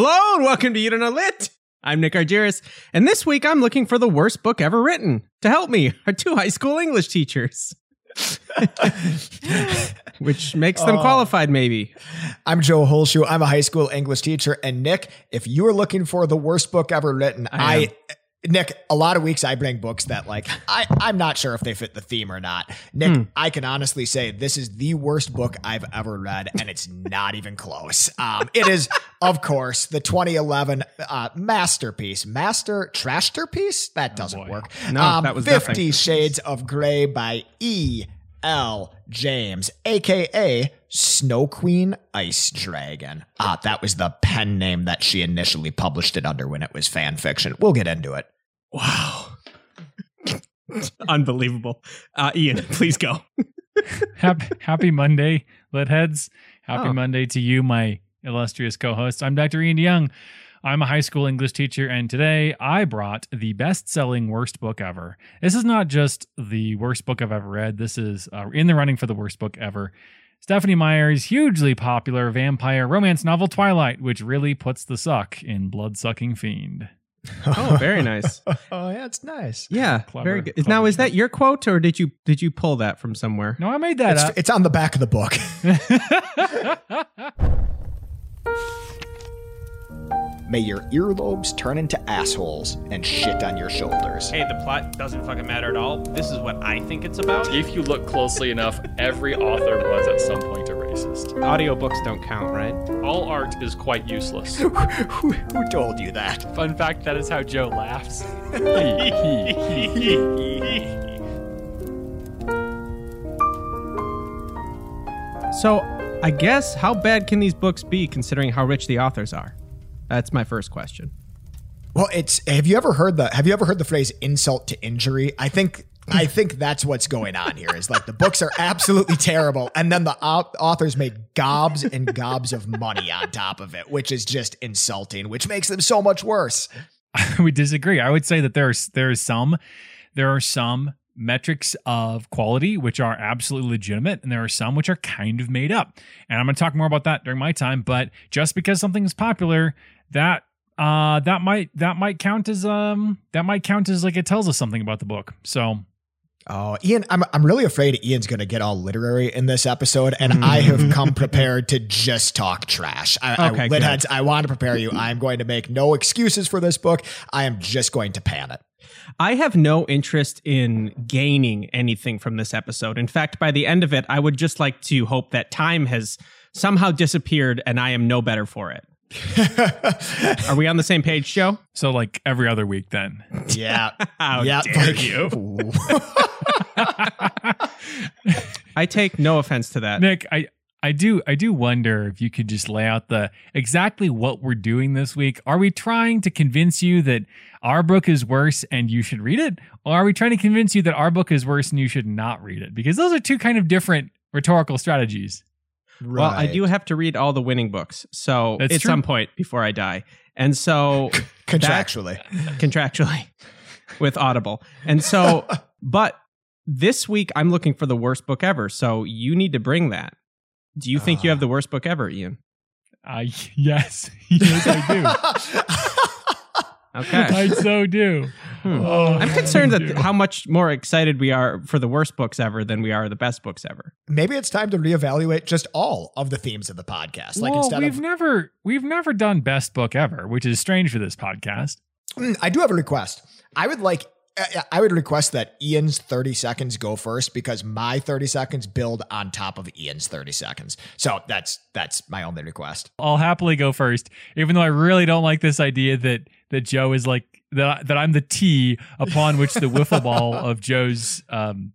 Hello and welcome to You Don't Know Lit. I'm Nick Argyris, and this week I'm looking for the worst book ever written. To help me are two high school English teachers. Which makes them Oh. qualified, maybe. I'm Joe Holshoe. I'm a high school English teacher. And Nick, if you are looking for the worst book ever written, I I, Nick, a lot of weeks I bring books that like I, I'm not sure if they fit the theme or not. Nick, Hmm. I can honestly say this is the worst book I've ever read, and it's not even close. Um, it is, of course, the 2011 uh, masterpiece, master trashterpiece. That doesn't boy. work. No, um, that was 50 nothing. Shades of Grey by E. L. James, aka Snow Queen Ice Dragon. Ah, that was the pen name that she initially published it under when it was fan fiction. We'll get into it. Wow. Unbelievable. Uh, Ian, please go. happy, happy Monday, lit heads. Happy Oh. Monday to you, my illustrious co-host. I'm Dr. Ian Young. I'm a high school English teacher, and today I brought the best-selling worst book ever. This is not just the worst book I've ever read. This is uh, in the running for the worst book ever. Stephenie Meyer's hugely popular vampire romance novel Twilight, which really puts the suck in Blood-Sucking Fiend. Oh, very nice. oh, yeah, it's nice. Yeah, Clever, very good. clever Now, is that your quote, or did you did you pull that from somewhere? No, I made that It's, up. it's on the back of the book. May your earlobes turn into assholes and shit on your shoulders. Hey, the plot doesn't fucking matter at all. This is what I think it's about. If you look closely enough, every author was at some point a racist. Audiobooks don't count, right? All art is quite useless. who, who told you that? Fun fact that is how Joe laughs. So, I guess how bad can these books be considering how rich the authors are? That's my first question. Well, it's have you ever heard the have you ever heard the phrase insult to injury? I think I think that's what's going on here. Is like the books are absolutely terrible, and then the au- authors made gobs and gobs of money on top of it, which is just insulting, which makes them so much worse. we disagree. I would say that there's there's some there are some metrics of quality which are absolutely legitimate and there are some which are kind of made up. And I'm going to talk more about that during my time, but just because something is popular, that uh that might that might count as um that might count as like it tells us something about the book. So Oh, Ian, I'm I'm really afraid Ian's going to get all literary in this episode, and I have come prepared to just talk trash. I, Okay, I, good. Litheads, I want to prepare you. I'm going to make no excuses for this book. I am just going to pan it. I have no interest in gaining anything from this episode. In fact, by the end of it, I would just like to hope that time has somehow disappeared and I am no better for it. Are we on the same page, Joe? so like every other week then. yeah, How yeah. dare like- you? I take no offense to that. Nick, I I do I do wonder if you could just lay out the exactly what we're doing this week. Are we trying to convince you that our book is worse and you should read it? Or are we trying to convince you that our book is worse and you should not read it? Because those are two kind of different rhetorical strategies. Well, I do have to read all the winning books. So That's at true. some point before I die. And so contractually. contractually with Audible. And so, but this week I'm looking for the worst book ever. So you need to bring that. Do you think you have the worst book ever, Ian? Uh, yes, yes, I do. Okay. I so do. Hmm. Oh, I'm concerned that how much more excited we are for the worst books ever than we are the best books ever. Maybe it's time to reevaluate just all of the themes of the podcast. Like well, instead we've of, never we've never done best book ever, which is strange for this podcast. Mm, I do have a request. I would like. I would request that Ian's 30 seconds go first because my 30 seconds build on top of Ian's 30 seconds. So that's that's my only request. I'll happily go first, even though I really don't like this idea that that Joe is like that that I'm the tee upon which the wiffle ball of Joe's um,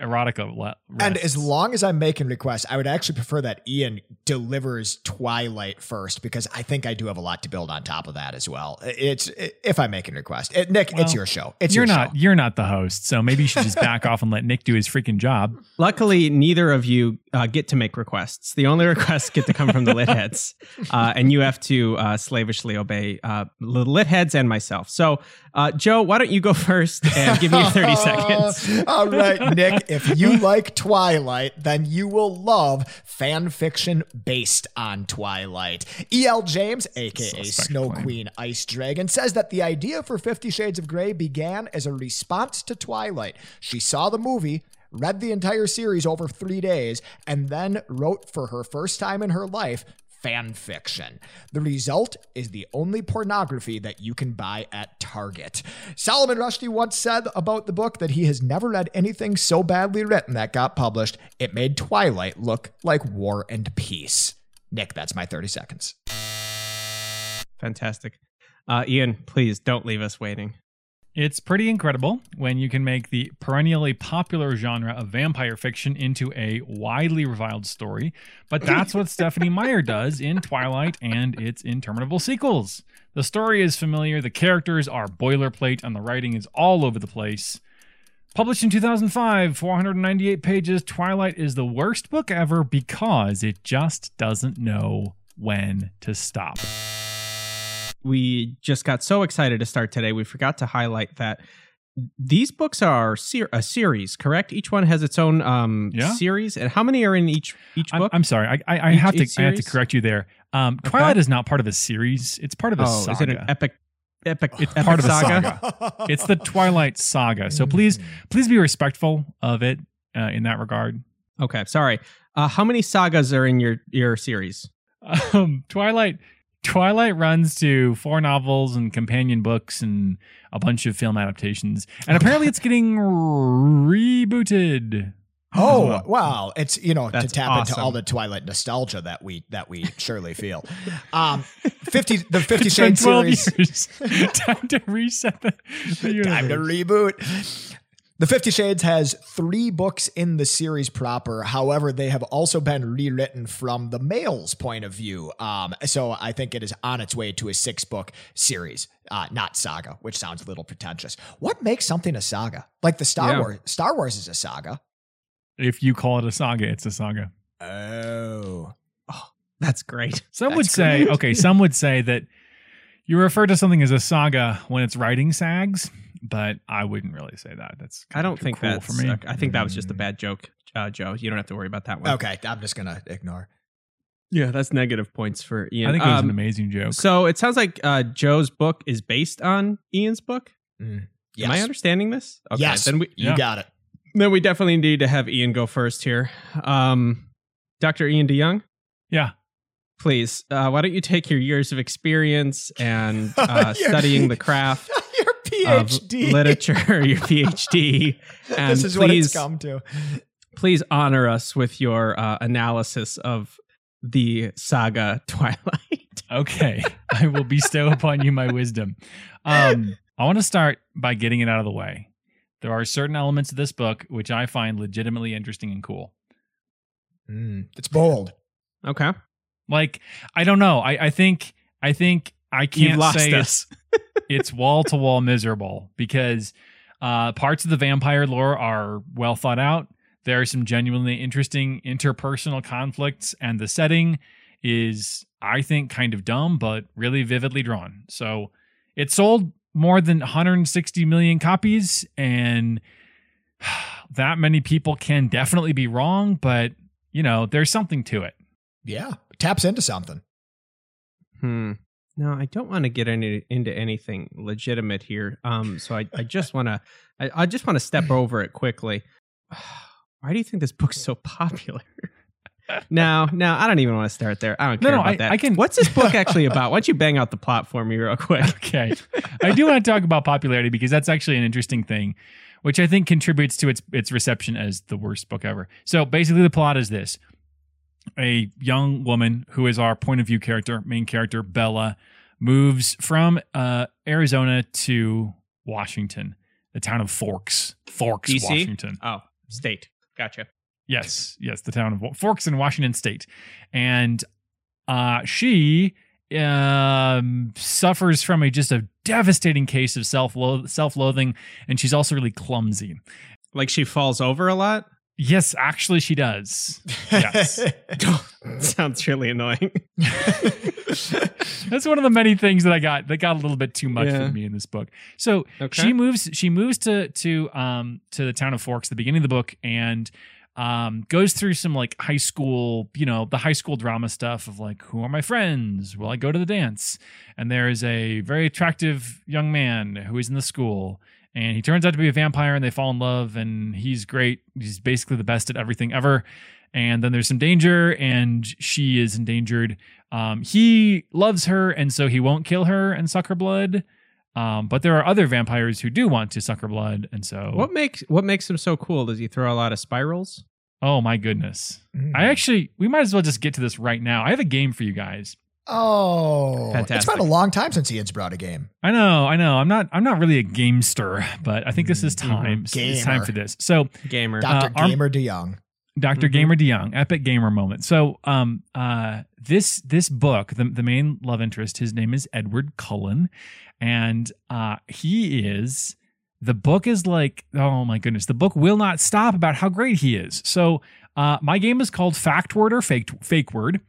erotica le- And as long as I'm making requests, I would actually prefer that Ian delivers Twilight first because I think I do have a lot to build on top of that as well. It's if I'm making requests. It, Nick, it's your show. It's you're your not show. you're not the host, so maybe you should just back off and let Nick do his freaking job. Luckily, neither of you uh, get to make requests. The only requests get to come from the lit heads, uh, and you have to uh, slavishly obey uh, the lit heads and myself. So, Uh, Joe, why don't you go first and give me 30 seconds? All right, Nick, if you like Twilight, then you will love fan fiction based on Twilight. E.L. James, aka Snow. Queen Ice Dragon, says that the idea for Fifty Shades of Grey began as a response to Twilight. She saw the movie, read the entire series over three days, and then wrote for her first time in her life fan fiction. The result is the only pornography that you can buy at Target. Salman Rushdie once said about the book that he has never read anything so badly written that got published. It made Twilight look like War and Peace. Nick, that's my 30 seconds. Fantastic. Uh, Ian, please don't leave us waiting. It's pretty incredible when you can make the perennially popular genre of vampire fiction into a widely reviled story, but that's what Stephenie Meyer does in Twilight and its interminable sequels. The story is familiar, the characters are boilerplate, and the writing is all over the place. Published in 2005, 498 pages, Twilight is the worst book ever because it just doesn't know when to stop. We just got so excited to start today. We forgot to highlight that these books are ser- a series, correct? Each one has its own um, Yeah. series. And how many are in each each I'm, book? I'm sorry, I, I, I Each- have to I have to correct you there. Um, Okay. Twilight is not part of a series; it's part of a oh, saga. is it an epic? Epic. It's epic part of a saga. saga. it's the Twilight Saga. So please, please be respectful of it uh, in that regard. Okay, sorry. Uh, how many sagas are in your your series? Um, Twilight, Twilight runs to four novels and companion books and a bunch of film adaptations, and apparently it's getting rebooted. Oh Well, wow! It's you know That's to tap into all the Twilight nostalgia that we that we surely feel. Um, fifty the Fifty It's Shades 12 series. years. Time to reset the, the Time to reboot. The Fifty Shades has three books in the series proper. However, they have also been rewritten from the male's point of view. Um, so I think it is on its way to a six book series, uh, not saga, which sounds a little pretentious. What makes something a saga? Like the Star Yeah. Wars. Star Wars is a saga. If you call it a saga, it's a saga. Oh. That's great. Some would That's say, great. okay, some would say that you refer to something as a saga when it's writing sags, but I wouldn't really say that. That's I don't think cruel that's. for me. I think that was just a bad joke, uh, Joe. You don't have to worry about that one. Okay, I'm just gonna ignore. Yeah, that's negative points for Ian. I think it was an Um, amazing joke. So it sounds like uh, Joe's book is based on Ian's book. Mm, Yes. Am I understanding this? Okay, yes. Then we yeah. you got it. then we definitely need to have Ian go first here. Um, Dr. Ian DeYoung, yeah. please. Uh, why don't you take your years of experience and uh, Your- studying the craft Your of PhD. literature, your PhD, and this is what it's please, come to. please honor us with your uh, analysis of the saga Twilight. Okay. I will bestow upon you my wisdom. Um, I want to start by getting it out of the way. There are certain elements of this book which I find legitimately interesting and cool. Mm, it's bold. Okay, Like, I don't know. I, I think I think I you've can't lost say us. It's it's wall to wall miserable because uh, parts of the vampire lore are well thought out. There are some genuinely interesting interpersonal conflicts, and the setting is, I think, kind of dumb but really vividly drawn. So it sold more than 160 million copies, and that many people can definitely be wrong, but you know, there's something to it. Yeah, taps into something. Hmm. No, I don't want to get any, into anything legitimate here. Um, so I, I just want to, I, I just want to step over it quickly. Why do you think this book's so popular? no, no, I don't even want to start there. I don't No, care no, about I- that. I can- What's this book actually about? Why don't you bang out the plot for me real quick? Okay. I do want to talk about popularity because that's actually an interesting thing, which I think contributes to its its reception as the worst book ever. So basically the plot is this. A young woman who is our point of view character, main character, Bella, moves from uh, Arizona to Washington, the town of Forks. Forks, DC? Washington. Oh, state. Gotcha. Yes, yes, the town of Forks in Washington State, and uh, she um, suffers from a just a devastating case of self self loathing, and she's also really clumsy. Like she falls over a lot. Yes, actually, she does. Yes. Sounds really annoying. That's one of the many things that I got that got a little bit too much Yeah. for me in this book. So Okay. she moves she moves to to um to the town of Forks the beginning of the book and um goes through some like high school, you know, the high school drama stuff of like who are my friends? Will I go to the dance? And there is a very attractive young man who is in the school and he turns out to be a vampire and they fall in love and he's great. He's basically the best at everything ever. And then there's some danger and she is endangered. Um, he loves her and so he won't kill her and suck her blood. Um, but there are other vampires who do want to suck her blood, and so What makes what makes him so cool? Does he throw a lot of spirals? oh my goodness! Mm. I actually we might as well just get to this right now. I have a game for you guys. Oh, Fantastic. it's been a long time since Ian's brought a game. I know, I know. I'm not I'm not really a gamester, but I think this is Mhm. time. It's time for this. So Gamer. Dr. Arm- Gamer DeYoung. Dr. Mhm. Gamer DeYoung, epic gamer moment. So, um, uh, this this book, the the main love interest, his name is Edward Cullen, and uh, he is the book is like, oh my goodness, the book will not stop about how great he is. So, uh, my game is called Fact Word or Fake Fake Word.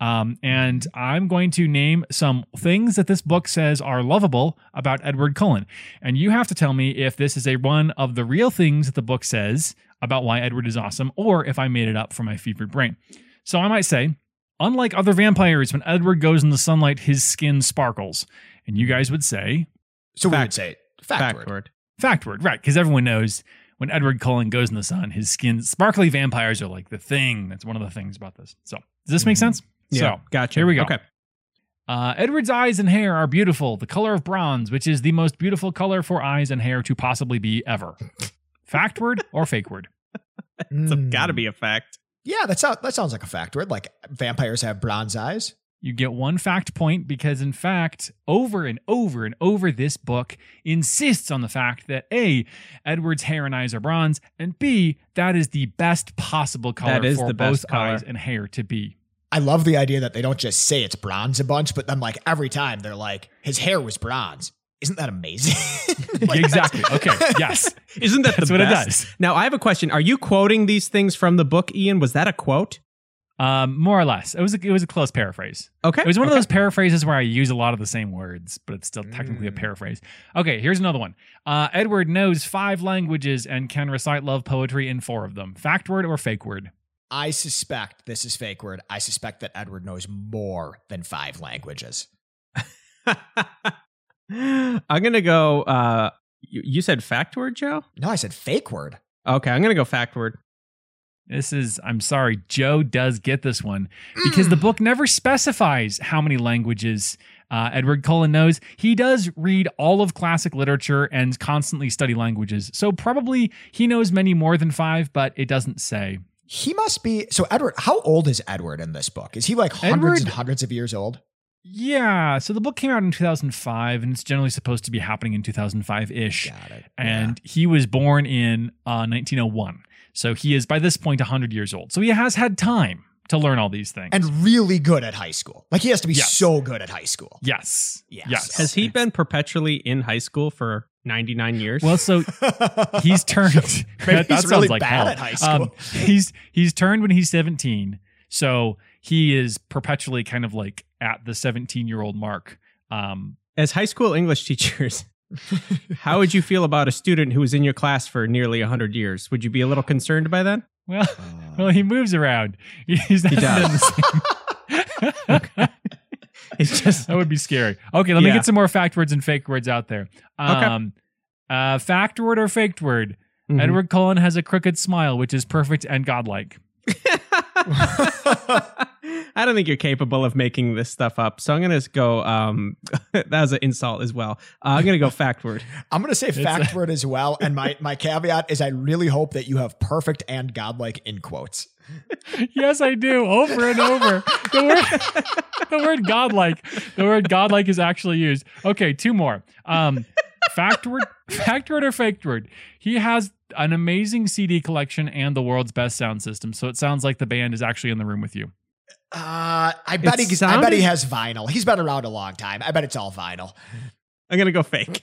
Um, and I'm going to name some things that this book says are lovable about Edward Cullen. And you have to tell me if this is a one of the real things that the book says about why Edward is awesome, or if I made it up for my fevered brain. So I might say, unlike other vampires, when Edward goes in the sunlight, his skin sparkles. And you guys would say, So we Fact- would say fact, Fact word. word. fact word, right? Because everyone knows when Edward Cullen goes in the sun, his skin, sparkly vampires are like the thing. That's one of the things about this. So, does this make Mhm. sense? Yeah, So, gotcha. here we go. Okay. Uh, Edward's eyes and hair are beautiful, the color of bronze, which is the most beautiful color for eyes and hair to possibly be ever. Fact word or fake word? It's Mm. got to be a fact. Yeah, that sounds that sounds like a fact word. Like vampires have bronze eyes. You get one fact point because, in fact, over and over and over, this book insists on the fact that A, Edward's hair and eyes are bronze, and B, that is the best possible color That is for the both best color. eyes and hair to be. I love the idea that they don't just say it's bronze a bunch, but then like every time they're like, his hair was bronze. Isn't that amazing? Like, exactly. Okay. Yes. Isn't that That's the what it best? does. Now I have a question. Are you quoting these things from the book, Ian? Was that a quote? Um, more or less. It was a, it was a close paraphrase. Okay. It was one of those paraphrases where I use a lot of the same words, but it's still technically a Mm. paraphrase. Okay, here's another one. Uh, Edward knows five languages and can recite love poetry in four of them. Fact word or fake word? I suspect this is fake word. I suspect that Edward knows more than five languages. I'm gonna go. Uh, you, you said fact word, Joe. No, I said fake word. Okay, I'm gonna go fact word. This is, I'm sorry, Joe does get this one because the book never specifies how many languages uh, Edward Cullen knows. He does read all of classic literature and constantly study languages. So probably he knows many more than five, but it doesn't say. He must be so Edward. How old is Edward in this book? Is he like hundreds Edward- and hundreds of years old? Yeah, so the book came out in 2005 and it's generally supposed to be happening in 2005 ish. Got it. And he was born in uh, 1901. So he is by this point 100 years old. So he has had time to learn all these things. and really good at high school. Like he has to be Yes. so good at high school. yes. Yes. Yes. Has he been perpetually in high school for 99 years? Well, so he's turned. Maybe that, that he's sounds really like bad hell. at high school. Um, he's he's turned when he's 17. So he is perpetually kind of like at the 17 year old mark. Um, as high school English teachers, how would you feel about a student who was in your class for nearly 100 years? Would you be a little concerned by that? well, well, he moves around. He's not He does. the same. It's just that would be scary. Okay, let me get some more fact words and fake words out there. Okay. Um, uh, fact word or faked word? Mhm. Edward Cullen has a crooked smile, which is perfect and godlike. I don't think you're capable of making this stuff up. So I'm going to go. Um, that was an insult as well. Uh, I'm going to go fact word. I'm gonna say fact word as well. And my my caveat is I really hope that you have perfect and godlike in quotes. yes, I do. Over and over. The word, the word godlike. The word godlike is actually used. Okay, two more. Um, fact word, fact word or fake word. He has an amazing CD collection and the world's best sound system. So it sounds like the band is actually in the room with you. Uh, I bet It he I bet he has vinyl. He's been around a long time. I bet it's all vinyl. I'm going to go fake.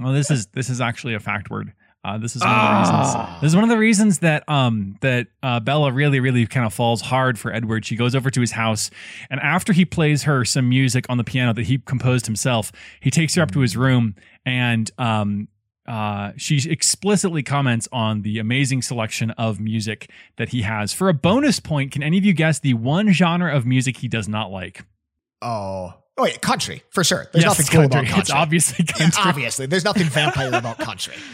Well, this is this is actually a fact word. Uh, this is one of the reasons. This is one of the reasons that um that uh, Bella really really kind of falls hard for Edward. She goes over to his house, and after he plays her some music on the piano that he composed himself, he takes her up to his room and um uh she explicitly comments on the amazing selection of music that he has. For a bonus point, can any of you guess the one genre of music he does not like? Oh. Oh, yeah, country, for sure. There's Yes, nothing cool country. about country. It's obviously Yeah, country. obviously. There's nothing vampire about country.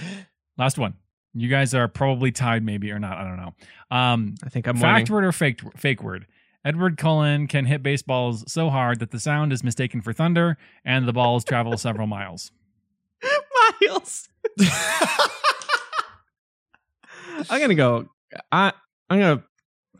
Last one. You guys are probably tied, maybe or not. I don't know. Um, I think I'm fact winning. word or fake fake word. Edward Cullen can hit baseballs so hard that the sound is mistaken for thunder, and the balls travel several miles. Miles. I'm gonna go. I I'm gonna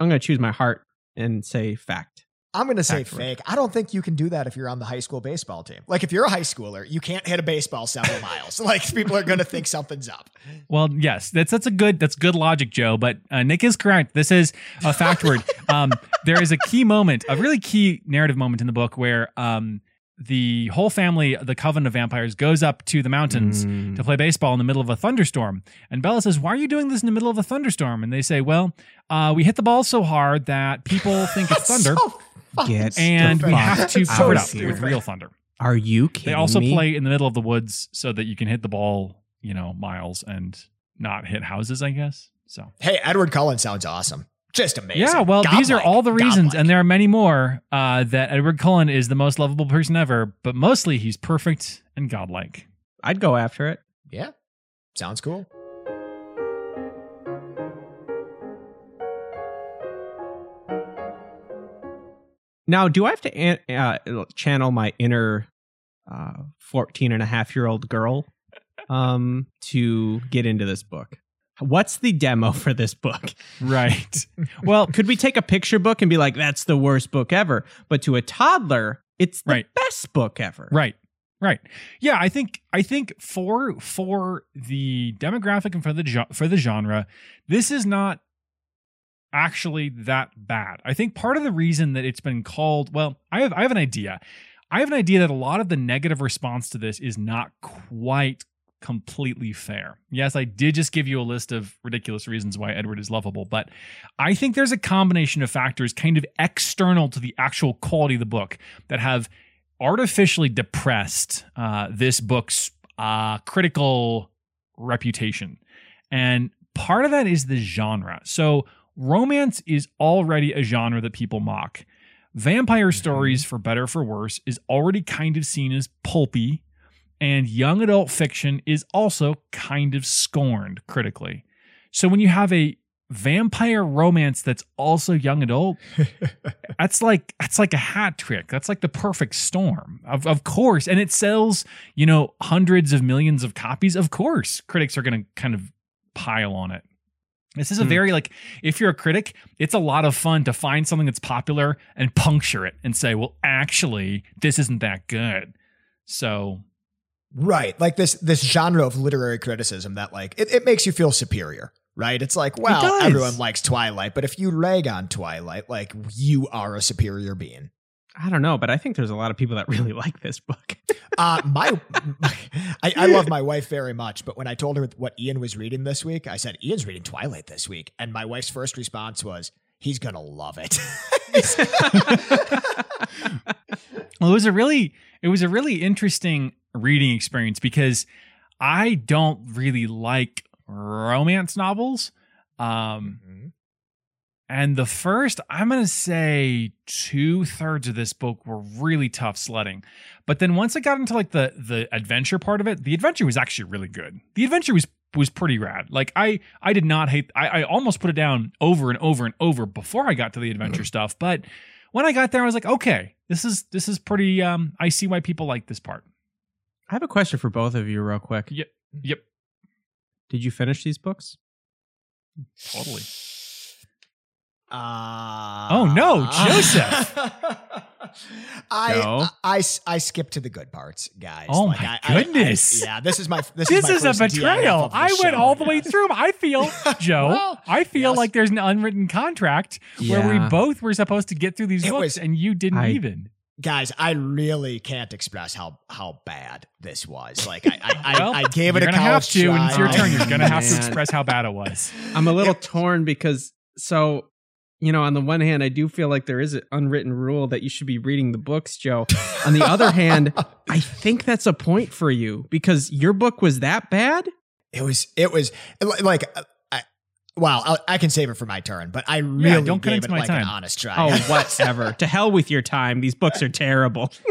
I'm gonna choose my heart and say fact. I'm going to say fake. I don't think you can do that if you're on the high school baseball team. Like if you're a high schooler, you can't hit a baseball several miles. Like people are going to think something's up. Well, yes, that's that's a good that's good logic, Joe. But uh, Nick is correct. This is a fact word. Um, there is a key moment, a really key narrative moment in the book where um, the whole family, the Coven of Vampires, goes up to the mountains Mm. to play baseball in the middle of a thunderstorm. And Bella says, "Why are you doing this in the middle of a thunderstorm?" And they say, "Well, uh, we hit the ball so hard that people think it's thunder, So Get and we have to It's cover it up stupid. with real thunder." Are you kidding me? They also me? play in the middle of the woods so that you can hit the ball, you know, miles and not hit houses. I guess so. Hey, Edward Cullen sounds awesome. Just amazing. Yeah, well, these are all the reasons, Godlike. and there are many more uh, that Edward Cullen is the most lovable person ever. But mostly, he's perfect and godlike. I'd go after it. yeah, sounds cool. Now, do I have to uh, channel my inner uh, 14 and a half year old girl um, to get into this book? What's the demo for this book? Right. well, Could we take a picture book and be like, that's the worst book ever? But to a toddler, it's the Right. best book ever. right. Right. Yeah, I think I think for for the demographic and for the for the genre, this is not actually that bad. I think part of the reason that it's been called, well, I have I have an idea. I have an idea that a lot of the negative response to this is not quite completely fair. Yes, I did just give you a list of ridiculous reasons why Edward is lovable, but I think there's a combination of factors kind of external to the actual quality of the book that have artificially depressed uh, this book's uh, critical reputation. And part of that is the genre. So, romance is already a genre that people mock. Vampire mm-hmm. stories, for better or for worse, is already kind of seen as pulpy, and young adult fiction is also kind of scorned critically. So, when you have a vampire romance that's also young adult, that's like that's like a hat trick. That's like the perfect storm. Of of course, and it sells, you know, hundreds of millions of copies. Of course, critics are going to kind of pile on it. This is a Hmm. very like if you're a critic, it's a lot of fun to find something that's popular and puncture it and say, "Well, actually, this isn't that good." So, Right. Like this this genre of literary criticism that like it, it makes you feel superior. Right? It's like, well, does. everyone likes Twilight, but if you rag on Twilight, like you are a superior being. I don't know, but I think there's a lot of people that really like this book. Uh my I, I love my wife very much, but when I told her what Ian was reading this week, I said, Ian's reading Twilight this week. And my wife's first response was, He's gonna love it. Well, it was a really it was a really interesting reading experience because I don't really like romance novels. Um, Mhm. And the first, I'm gonna say two thirds of this book were really tough sledding. But then once I got into like the the adventure part of it, the adventure was actually really good. The adventure was was pretty rad. Like I I did not hate I, I almost put it down over and over and over before I got to the adventure stuff. But when I got there, I was like, okay, this is this is pretty um I see why people like this part. I have a question for both of you, real quick. Yep. Yep. Did you finish these books? Totally. Uh, Oh, no, Joseph. I, Joe? I I skipped to the good parts, guys. Oh Like, my I- I- I- goodness. yeah, this is my this, This my is a betrayal. I went show, all the way guys. through. 'em. I feel, Joe, Well, I feel yes. like there's an unwritten contract where we both were supposed to get through these It books was- and you didn't I- even. guys, I really can't express how how bad this was. Like I I, Well, I, I gave it a gonna have college to, and it's your turn. You're gonna have to express how bad it was. I'm a little torn because so you know, on the one hand, I do feel like there is an unwritten rule that you should be reading the books, Joe. On the other hand, I think that's a point for you because your book was that bad. It was it was like. uh, I, Wow, I, I can save it for my turn, but I really don't cut gave it my like an time. honest try. Oh, whatever. to hell with your time. These books are terrible.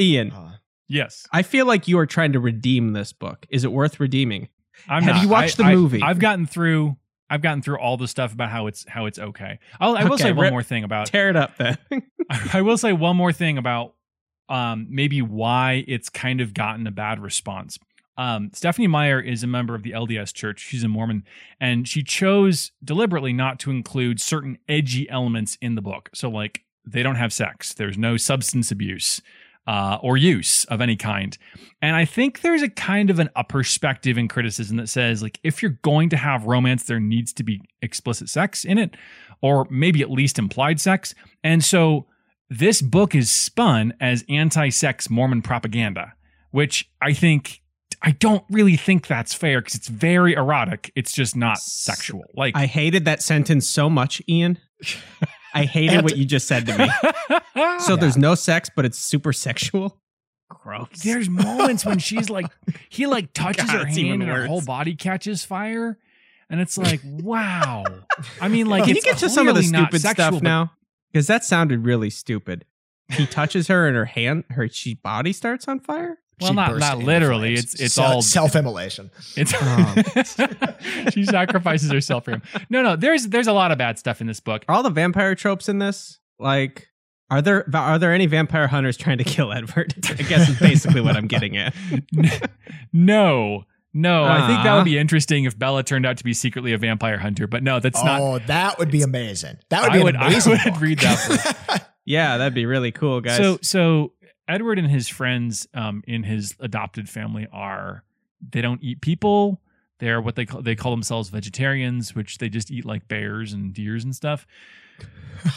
Ian, Uh, Yes, I feel like you are trying to redeem this book. Is it worth redeeming? I'm Have not. you watched I- the I- movie? I've gotten through. I've gotten through all the stuff about how it's how it's okay. I'll, I will Okay, say one more thing about. Tear it up then. I will say one more thing about um, maybe why it's kind of gotten a bad response. Um, Stephenie Meyer is a member of the LDS Church. She's a Mormon, and she chose deliberately not to include certain edgy elements in the book. So, like, they don't have sex. There's no substance abuse uh, or use of any kind. And I think there's a kind of an a perspective in criticism that says, like, if you're going to have romance, there needs to be explicit sex in it, or maybe at least implied sex. And so this book is spun as anti-sex Mormon propaganda, which I think I don't really think that's fair because it's very erotic. It's just not sexual. Like I hated that sentence so much, Ian. I hated what you just said to me. So there's no sex, but it's super sexual. Gross. There's moments when she's like, he like touches God, her hand and her whole body catches fire. And it's like, wow. I mean, like, Can you get to some of the stupid sexual, stuff now? Because that sounded really stupid. He touches her and her hand, her she body starts on fire. Well, not not literally. flames. It's it's Self- all self-immolation. It's Oh. she sacrifices herself for him. No, no. There's there's a lot of bad stuff in this book. Are all the vampire tropes in this? Like, are there are there any vampire hunters trying to kill Edward? I guess is basically what I'm getting at. no, no. I think that would be interesting if Bella turned out to be secretly a vampire hunter. But no, that's not. oh, that would be amazing. That would I be an would- I amazing. would book. read that Yeah, that'd be really cool, guys. So so Edward and his friends um, in his adopted family are they don't eat people. They're what they call they call themselves vegetarians, which they just eat like bears and deers and stuff.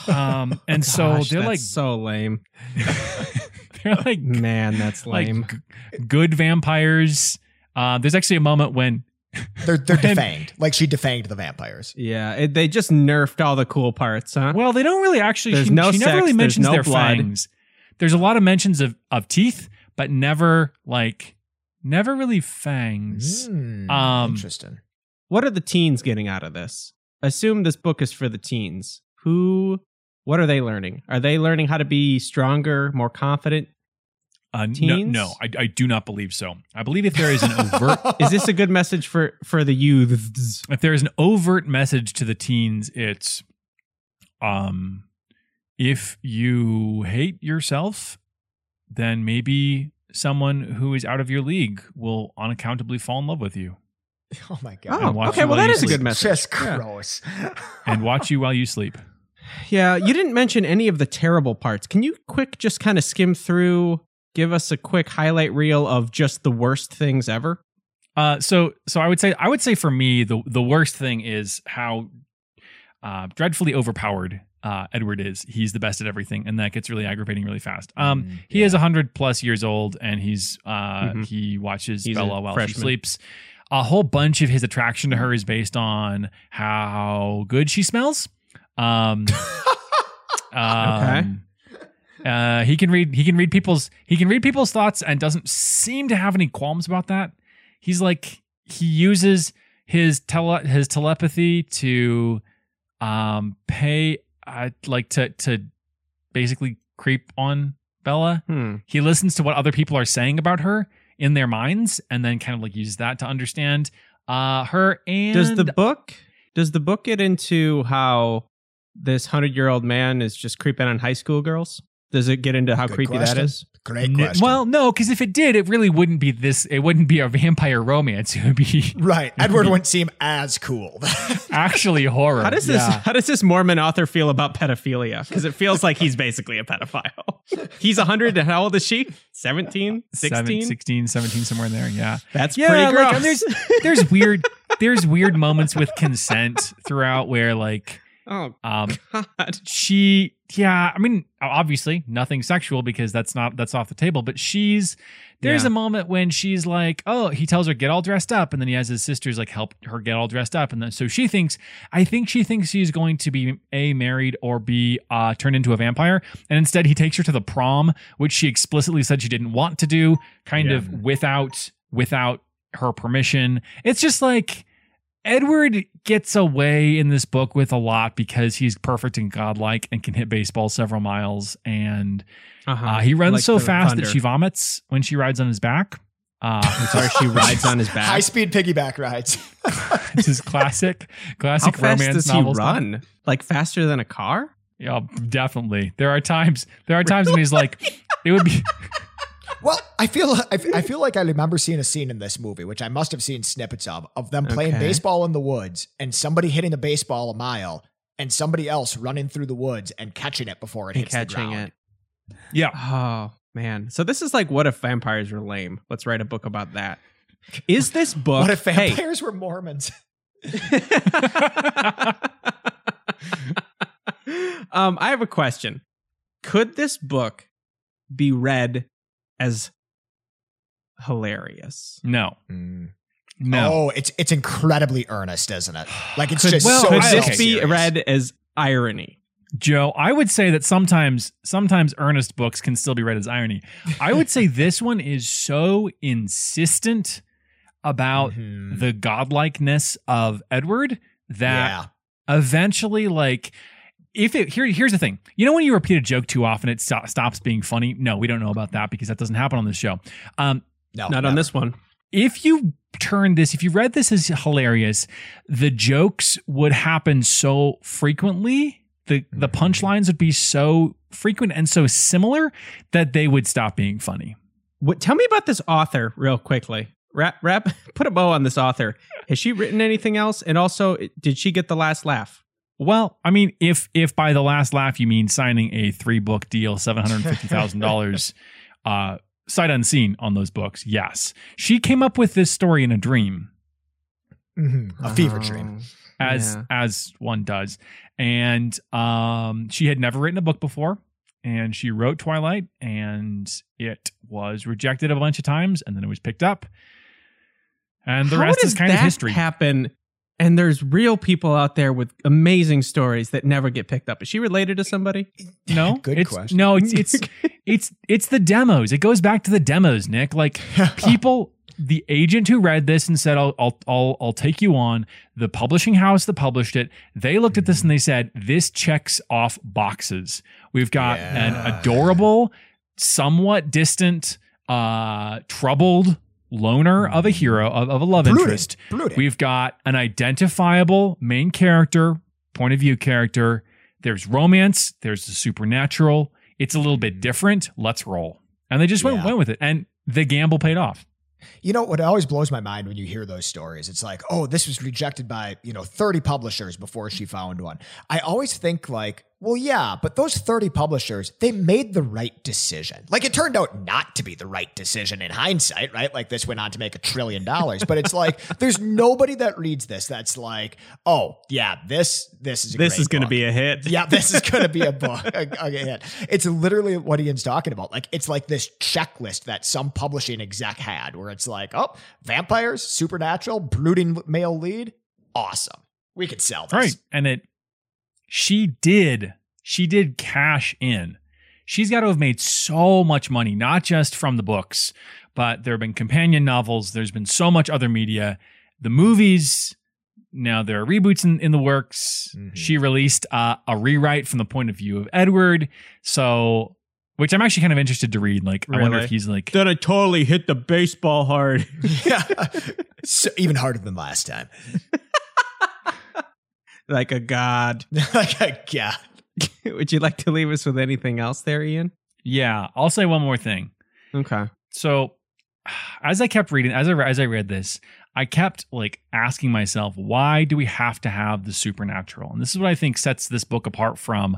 Um, and so they're that's like so lame. they're like Man, that's like lame. g- good vampires. Uh, there's actually a moment when They're they're When- defanged. Like she defanged the vampires. yeah, it, they just nerfed all the cool parts, huh? Well, they don't really actually. There's she, no she never sex, really there's mentions no their blood. fangs. There's a lot of mentions of of teeth, but never like never really fangs. Hmm, Um, interesting. what are the teens getting out of this? Assume this book is for the teens. Who? What are they learning? Are they learning how to be stronger, more confident? Uh, no, Teens? no, I, I do not believe so. I believe if there is an overt Is this a good message for for the youths? if there is an overt message to the teens, it's um if you hate yourself, then maybe someone who is out of your league will unaccountably fall in love with you Oh my god. Oh, okay. Well, that is that you is a good message. Just Yeah. gross. and watch you while you sleep. Yeah, you didn't mention any of the terrible parts. Can you quick just kind of skim through, give us a quick highlight reel of just the worst things ever? Uh, so so I would say I would say for me the the worst thing is how uh, dreadfully overpowered uh, Edward is. He's the best at everything, and that gets really aggravating really fast. Um, Mm, he is hundred plus years old, and he's uh, Mhm. he watches He's Bella while freshman. she sleeps. A whole bunch of his attraction to her is based on how good she smells. Um, um, uh, he can read he can read people's he can read people's thoughts and doesn't seem to have any qualms about that. He's like he uses his tele his telepathy to um pay uh, like to to basically creep on Bella. Hmm. He listens to what other people are saying about her in their minds and then kind of like uses that to understand uh her and Does the book does the book get into how this hundred year old man is just creeping on high school girls? Does it get into how Good creepy that question. is? Great question. Well, no, because if it did, it really wouldn't be this. It wouldn't be a vampire romance. It would be right. Edward wouldn't seem as cool. actually horror. How does this Yeah. how does this Mormon author feel about pedophilia? Because it feels like he's basically a pedophile. He's 100 and how old is she? 17? 16? Seven- 16, 17, somewhere in there. Yeah. That's Yeah, pretty like, there's there's weird there's weird moments with consent throughout where like Oh Um, God. she yeah i mean obviously nothing sexual because that's not that's off the table but she's there's Yeah. a moment when she's like oh he tells her get all dressed up and then he has his sisters like help her get all dressed up and then so she thinks i think she thinks she's going to be a married or b uh turned into a vampire and instead he takes her to the prom which she explicitly said she didn't want to do kind Yeah. of without without her permission it's just like Edward gets away in this book with a lot because he's perfect and godlike and can hit baseball several miles. And Uh-huh. uh, he runs Like so fast thunder. that she vomits when she rides on his back. Uh, I'm sorry, she rides on his back. High speed piggyback rides. this is classic, How classic fast romance does he novel stuff. run? Like faster than a car? Yeah, definitely. There are times. There are times when he's like, it would be. Well, I feel I, I feel like I remember seeing a scene in this movie, which I must have seen snippets of, of them playing Okay. baseball in the woods and somebody hitting the baseball a mile and somebody else running through the woods and catching it before it And hits the ground. it. Yeah, Oh man. So this is like what if vampires were lame? Let's write a book about that. Is this book What if hey, vampires were Mormons? um, I have a question. Could this book be read as hilarious? no, Mm. no. Oh, it's it's incredibly earnest, isn't it? Like it's Could, just well, so could I- this be serious. read as irony? Joe, I would say that sometimes sometimes earnest books can still be read as irony. I would say this one is so insistent about Mhm. the godlikeness of Edward that yeah. eventually like if it here here's the thing. You know when you repeat a joke too often it sto- stops being funny? No, we don't know about that because that doesn't happen on this show. Um No, Not on this one. if you turn this, if you read this as hilarious, the jokes would happen so frequently. The the Mhm. punchlines would be so frequent and so similar that they would stop being funny. What, tell me about this author real quickly. Wrap, wrap, put a bow on this author. Has she written anything else? And also, did she get the last laugh? Well, I mean, if if by the last laugh you mean signing a three book deal, seven hundred fifty thousand dollars, uh, sight unseen on those books, yes, she came up with this story in a dream. Mhm. a fever dream. Oh, as yeah. as one does. And um, she had never written a book before, and she wrote Twilight, and it was rejected a bunch of times, and then it was picked up, and the How rest does is kind of history. Happen, and there's real people out there with amazing stories that never get picked up. Is she related to somebody? no, Good it's, question. No, it's it's it's it's the demos. It goes back to the demos, Nick. Like people the agent who read this and said I'll, I'll I'll I'll take you on the publishing house that published it they looked at this and they said this checks off boxes we've got an adorable somewhat distant uh troubled loner of a hero of, of a love Brooding. interest Brooding. We've got an identifiable main character, point of view character. There's romance. There's the supernatural. It's a little bit different. Let's roll. And they just went, Yeah. went with it. And the gamble paid off. You know what always blows my mind when you hear those stories? It's like, oh, this was rejected by, you know, 30 publishers before she found one. I always think like, well, yeah, but those 30 publishers, they made the right decision. Like it turned out not to be the right decision in hindsight, right? Like this went on to make a trillion dollars, but it's like there's nobody that reads this that's like, oh, yeah, this this is a This is going to be a hit. Yeah, this is going to be a book. a- a hit. It's literally what Ian's talking about. Like, it's like this checklist that some publishing exec had where it's like, oh, vampires, supernatural, brooding male lead. Awesome. We could sell this. Right. And it, she did, she did cash in. She's got to have made so much money, not just from the books, but there have been companion novels. There's been so much other media. The movies, now there are reboots in, in the works. Mhm. She released uh, a rewrite from the point of view of Edward. So, which I'm actually kind of interested to read. Like, I wonder if he's like, Then I totally hit the baseball hard. Yeah. so, even harder than last time. like a god. like, a god. Would you like to leave us with anything else there, Ian? yeah, I'll say one more thing. Okay. so as I kept reading, as I as I read this, I kept like asking myself, why do we have to have the supernatural? And this is what I think sets this book apart from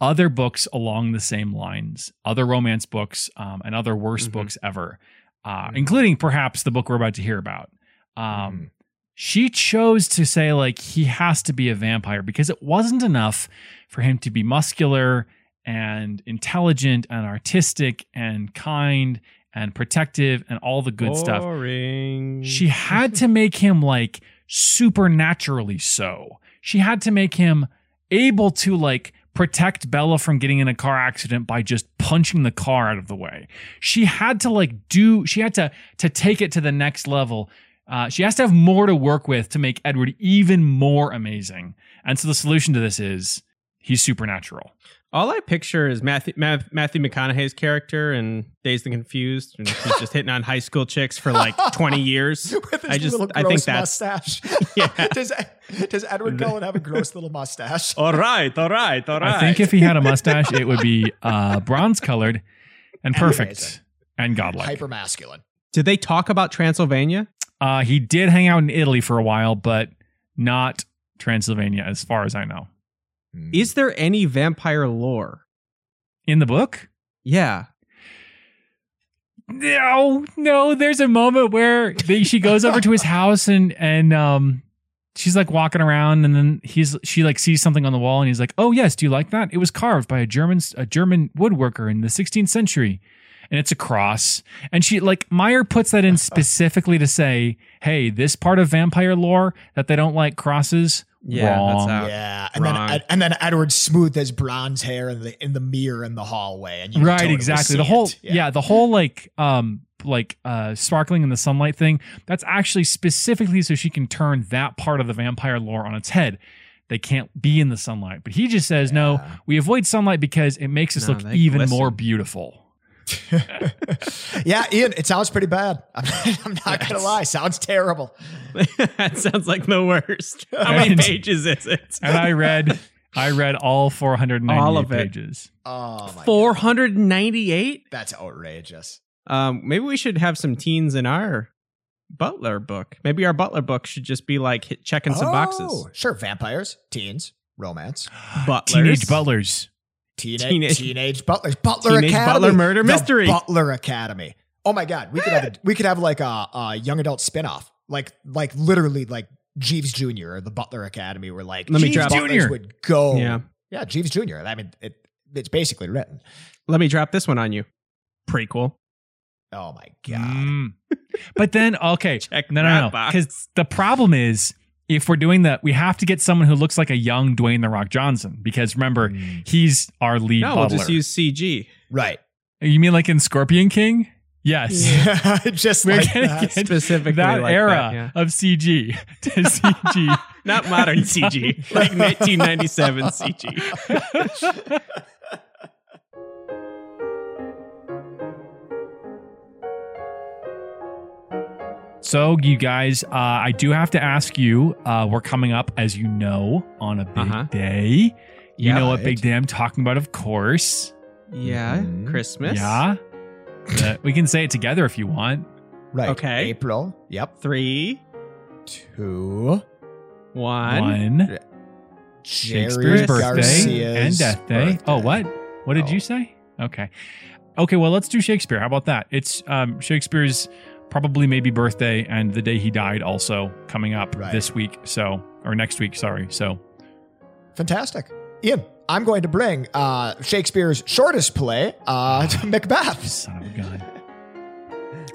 other books along the same lines, other romance books, um, and other worst Mhm. books ever, uh, Mhm. including perhaps the book we're about to hear about. Um, Mhm. She chose to say like he has to be a vampire because it wasn't enough for him to be muscular and intelligent and artistic and kind and protective and all the good stuff. Boring. She had to make him like supernaturally so. She had to make him able to like protect Bella from getting in a car accident by just punching the car out of the way. She had to like do she had to to take it to the next level. Uh, she has to have more to work with to make Edward even more amazing. And so the solution to this is he's supernatural. All I picture is Matthew, Matthew McConaughey's character in Dazed and Confused, and he's just hitting on high school chicks for like 20 years. With his I just, little I think that's mustache. Yeah. does does Edward Cullen have a gross little mustache? all right, all right, all right. I think if he had a mustache, it would be uh, bronze colored and perfect Amazing. and godlike. Hyper masculine. Did they talk about Transylvania? Uh, he did hang out in Italy for a while, but not Transylvania, as far as I know. Is there any vampire lore? In the book? Yeah. No, no. There's a moment where they, she goes over to his house and and um, she's like walking around, and then he's she like sees something on the wall, and he's like, "Oh yes, do you like that? It was carved by a German a German woodworker in the 16th century." And it's a cross. And she like Meyer puts that in specifically to say, hey, this part of vampire lore that they don't like crosses. Yeah, that's wrong. out. Yeah, and Wrong. then and then Edward smoothed his bronze hair in the in the mirror in the hallway, and you right totally exactly the whole it. yeah. the whole like um like uh sparkling in the sunlight thing that's actually specifically so she can turn that part of the vampire lore on its head they can't be in the sunlight but he just says no we avoid sunlight because it makes us No, look even glisten. more beautiful yeah, Ian, it sounds pretty bad. I'm, I'm not gonna lie, sounds terrible. that sounds like the worst. How many And- pages is it? and i read i read all 498 All of it. pages Oh my 498? that's outrageous. Um, maybe we should have some teens in our Butler book. Maybe our Butler book should just be like hit, checking some Oh, boxes. Sure, vampires, teens, romance, Butlers. teenage butlers teenage Teenage- teenage, butlers, Butler Teenage Academy, Butler Murder The Mystery. Butler Academy. Oh my god, we could have a, we could have like a, a young adult spinoff, like like literally like Jeeves Jr. or the Butler Academy, where like Let me Jeeves drop- Jr.. would go. Yeah. yeah, Jeeves Jr. I mean, it it's basically written. Let me drop this one on you. Prequel. Oh my god. Mm. but then okay Check no no no because the problem is if we're doing that we have to get someone who looks like a young dwayne the rock johnson because remember Mm. he's our lead No, we'll just use CG. Right. You mean like in Scorpion King? Yes. Yeah, just We're like gonna that. get Specifically that like era that, yeah. of CG to CG. Not modern CG, like 1997 CG. So, you guys, uh, I do have to ask you. Uh, we're coming up, as you know, on a big Uh-huh. day. You Yeah, know what big day I'm talking about, of course. Yeah, Mhm. Christmas. Yeah. Uh, we can say it together if you want. Right. Okay. April. Yep. Three, Two. one. One. Shakespeare's Jerry birthday Garcia's and death day. Oh, what? What did Oh. you say? Okay. Okay, well, let's do Shakespeare. How about that? It's um, Shakespeare's probably maybe birthday and the day he died also coming up Right. this week. So, or next week, sorry. So, Fantastic. Ian, I'm going to bring uh, Shakespeare's shortest play, uh, Macbeth. son of a gun.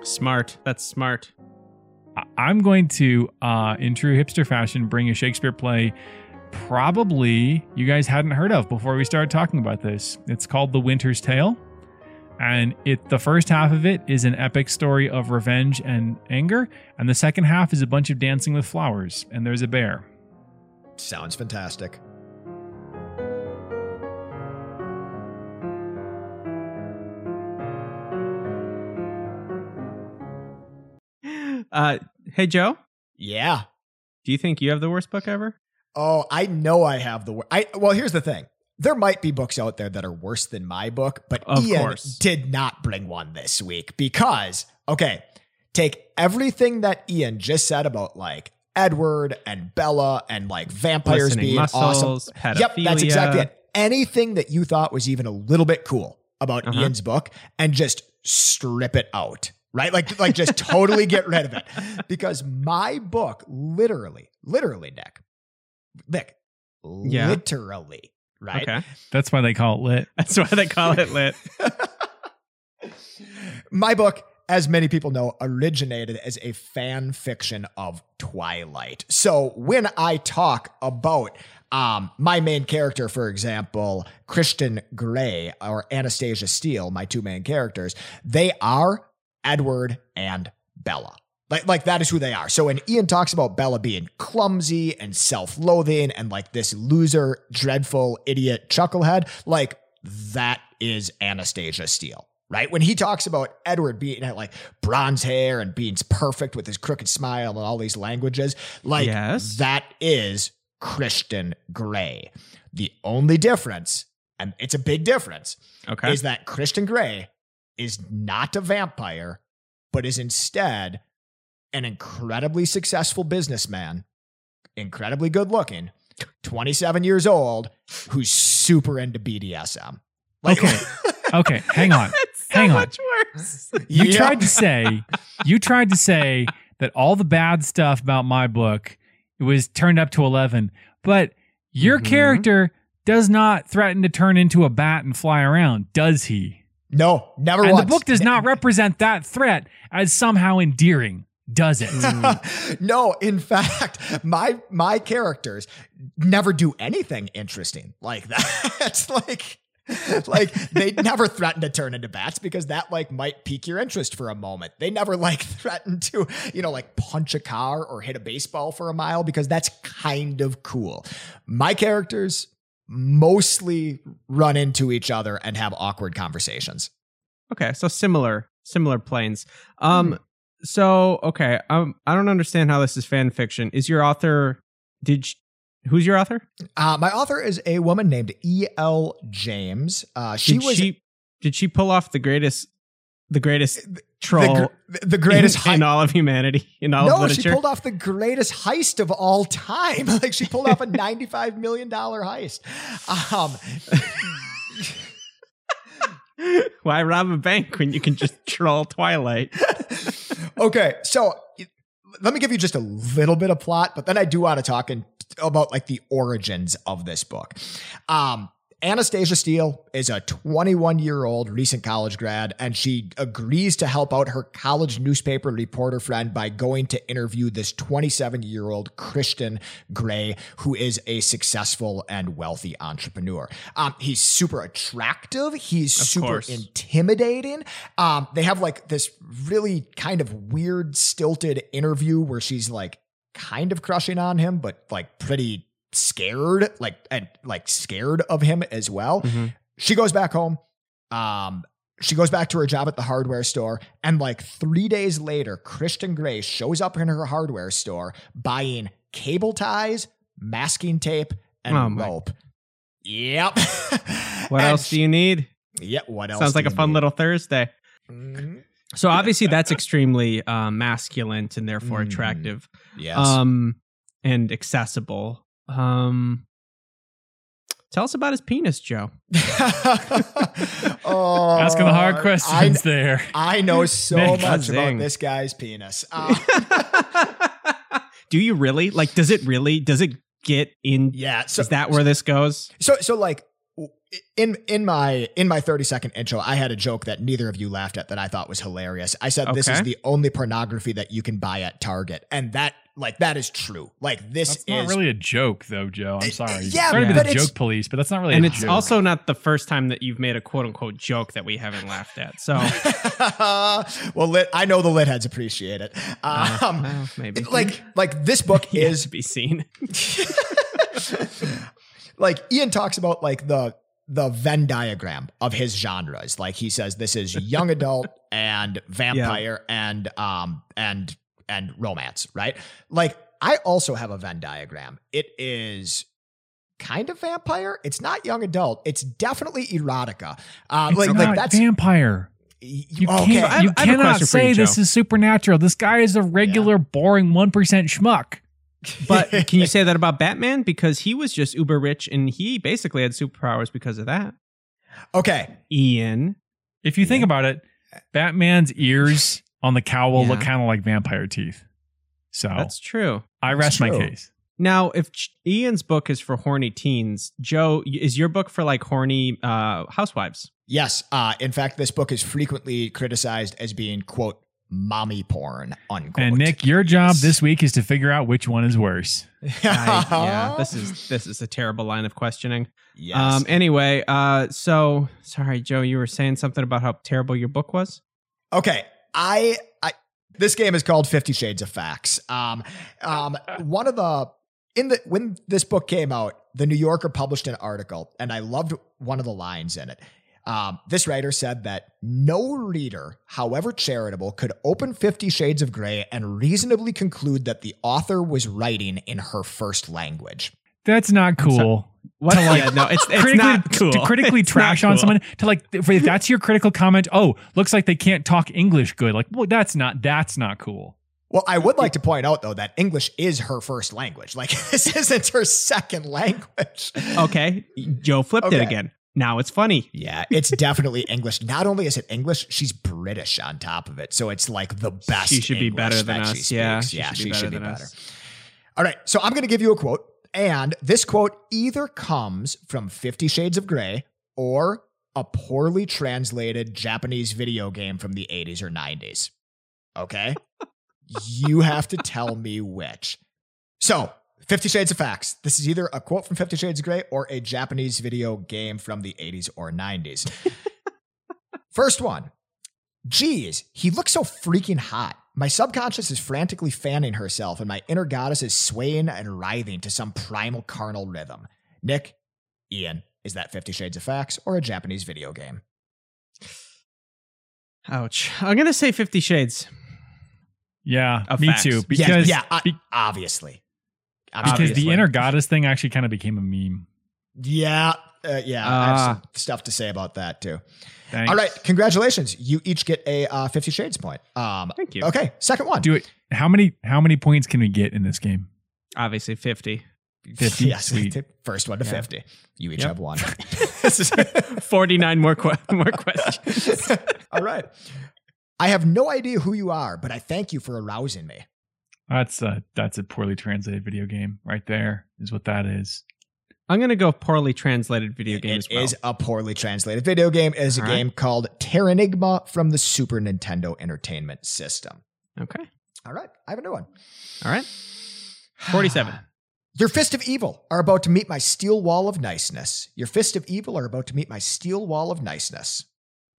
Smart. That's smart. I- I'm going to, uh, in true hipster fashion, bring a Shakespeare play probably you guys hadn't heard of before we started talking about this. It's called The Winter's Tale. And it the first half of it is an epic story of revenge and anger, and the second half is a bunch of dancing with flowers, and there's a bear. Sounds fantastic. Uh, hey, Joe, Yeah. do you think you have the worst book ever? Oh, I know I have the wor- I well, here's the thing. There might be books out there that are worse than my book, but Of Ian course. did not bring one this week because okay, take everything that Ian just said about like Edward and Bella and like vampires Glistening being muscles, awesome. Yep, that's exactly it. Anything that you thought was even a little bit cool about Uh-huh. Ian's book and just strip it out. right? Like, like just totally get rid of it. Because my book, literally, literally, Nick, Nick, Yeah. literally, right? Okay. That's why they call it lit. That's why they call it lit. My book, as many people know, originated as a fan fiction of Twilight. So when I talk about um, my main character, for example, Christian Grey or Anastasia Steele, my two main characters, they are Edward and Bella. Like, like that is who they are. So when Ian talks about Bella being clumsy and self-loathing and like this loser, dreadful, idiot chucklehead, like that is Anastasia Steele. Right? When he talks about Edward being uh, like bronze hair and being perfect with his crooked smile and all these languages, like Yes. that is Christian Grey. The only difference, and it's a big difference, Okay. is that Christian Grey is not a vampire, but is instead an incredibly successful businessman, incredibly good looking, 27 years old, who's super into BDSM. Like, Okay. Okay, hang on. Hang on. worse. You Yeah. tried to say you tried to say that all the bad stuff about my book it was turned up to 11, but your Mhm. character does not threaten to turn into a bat and fly around, does he? no, never And once. the book does not represent that threat as somehow endearing, does it? no, in fact, my my characters never do anything interesting like that. it's like like they never threaten to turn into bats because that like might pique your interest for a moment. They never like threaten to, you know, like punch a car or hit a baseball for a mile because that's kind of cool. My characters mostly run into each other and have awkward conversations. Okay, so similar, similar planes. Um, so okay, um, I don't understand how this is fan fiction. Is your author? Did sh- who's your author? Uh, my author is a woman named E.L. James. Uh, she did was she did she pull off the greatest, the greatest the, troll gr- the greatest in, in all of humanity in all of No, she pulled off the greatest heist of all time. like she pulled off a ninety-five million dollar heist. Um, Why rob a bank when you can just troll Twilight? okay, so let me give you just a little bit of plot, but then I do want to talk about like the origins of this book. Um, Anastasia Steele is a 21 year old recent college grad, and she agrees to help out her college newspaper reporter friend by going to interview this 27 year old Christian Grey, who is a successful and wealthy entrepreneur. Um, he's super attractive. He's Of super course. intimidating. Um, they have like this really kind of weird, stilted interview where she's like kind of crushing on him, but like pretty scared, like and like scared of him as well. Mhm. She goes back home. Um, she goes back to her job at the hardware store, and like three days later, Christian Grey shows up in her hardware store buying cable ties, masking tape, and Oh rope. Yep. What else do you need? Yeah. What else? Sounds like a fun need? little Thursday. Mhm. So obviously that's extremely uh, masculine and therefore Mhm. attractive, Yes. um, and accessible. Um, tell us about his penis, Joe. oh, Asking the hard questions there. I, I know so Nick, much zing. about this guy's penis. Uh, Do you really like? Does it really? Does it get in? yeah. So is that where this goes? So so like in in my in my 30 second intro, I had a joke that neither of you laughed at that I thought was hilarious. I said this is the only pornography that you can buy at Target. And that like that is true. Like this That's is not really a joke, though, Joe. I'm sorry. yeah, sorry to be but the it's- joke police, but that's not really. and a it's joke. also not the first time that you've made a quote unquote joke that we haven't laughed at. So well lit I know the lit heads appreciate it. uh, Um well, maybe like like this book is to be seen. like Ian talks about like the the Venn diagram of his genres. Like he says this is young adult and vampire and um and and romance, right? Like I also have a Venn diagram. It is kind of vampire. It's not young adult. It's definitely erotica. Um, It's like not like that's vampire. You okay. can't. I you I cannot question you, say this is supernatural. This guy is a regular, boring one percent schmuck. But can you say that about Batman? Because he was just uber rich and he basically had superpowers because of that. okay. Ian. If you think about it, Batman's ears on the cowl look Yeah. kind of like vampire teeth. So That's true. I rest my case. Now, if Ian's book is for horny teens, Joe, is your book for like horny uh, housewives? Yes. Uh, in fact, this book is frequently criticized as being, quote, mommy porn, unquote. And Nick, your job this week is to figure out which one is worse. I- yeah, this is this is a terrible line of questioning. Yes. Um. Anyway, uh. So sorry, Joe. You were saying something about how terrible your book was. Okay, I, I this game is called Fifty Shades of Facts. Um, um, one of the in the when this book came out, the New Yorker published an article, and I loved one of the lines in it. Um, this writer said that no reader, however charitable, could open Fifty Shades of Grey and reasonably conclude that the author was writing in her first language. That's not cool. What? To, like, yeah, no, it's it's critically, not cool. To critically It's trash not on someone to like if if that's your critical comment. Oh, looks like they can't talk English good. Like, well, that's not that's not cool. Well, I would like to point out though that English is her first language. Like this isn't her second language. Okay, Joe flipped it again. Now it's funny. Yeah, it's definitely English. Not only is it English, she's British on top of it. So it's like the best. She should be better than that she us. Yeah, speaks. she yeah, should be she better should be better. All right, so I'm going to give you a quote, and this quote either comes from Fifty Shades of Grey or a poorly translated Japanese video game from the 80s or 90s. Okay, you have to tell me which. So. Fifty Shades of Facts. This is either a quote from Fifty Shades of Grey or a Japanese video game from the 80s or 90s. First one. Geez, he looks so freaking hot. My subconscious is frantically fanning herself, and my inner goddess is swaying and writhing to some primal carnal rhythm. Nick, Ian, is that Fifty Shades of Facts or a Japanese video game? Ouch. I'm gonna say Fifty Shades. Yeah, Of me facts. too. Yes, Because yeah, I- be- obviously. because obviously. the inner goddess thing actually kind of became a meme. Yeah, uh, yeah. I have Ah. some stuff to say about that too. Thanks. All right, congratulations. You each get a uh, Fifty Shades point. Um, Thank you. okay, second one. do it. How many how many points can we get in this game? Obviously, fifty. 50? Yes, Sweet. first one to Yeah. fifty. You each Yep. have one. This is Forty-nine more que- more questions. All right. I have no idea who you are, but I thank you for arousing me. That's a that's a poorly translated video game right there. Is what that is. I'm gonna go poorly translated video game It as well. is a poorly translated video game. It is a All right. game called Terranigma from the Super Nintendo Entertainment System. okay. All right, I have a new one. All right. Forty-seven. Your fist of evil are about to meet my steel wall of niceness. Your fist of evil are about to meet my steel wall of niceness.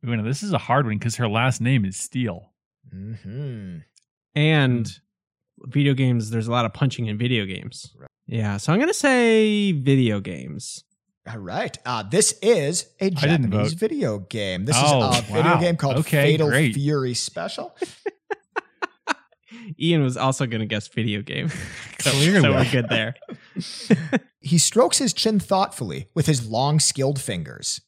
Ooh, this is a hard one because her last name is Steele. hmm and video games. There's a lot of punching in video games. Yeah, so I'm gonna say video games. All right. Uh, this is a didn't Japanese video game. This Oh, is a video wow. game called Okay, Fatal great. Fury Special. Ian was also gonna guess video game. so, so we're good there. He strokes his chin thoughtfully with his long, skilled fingers.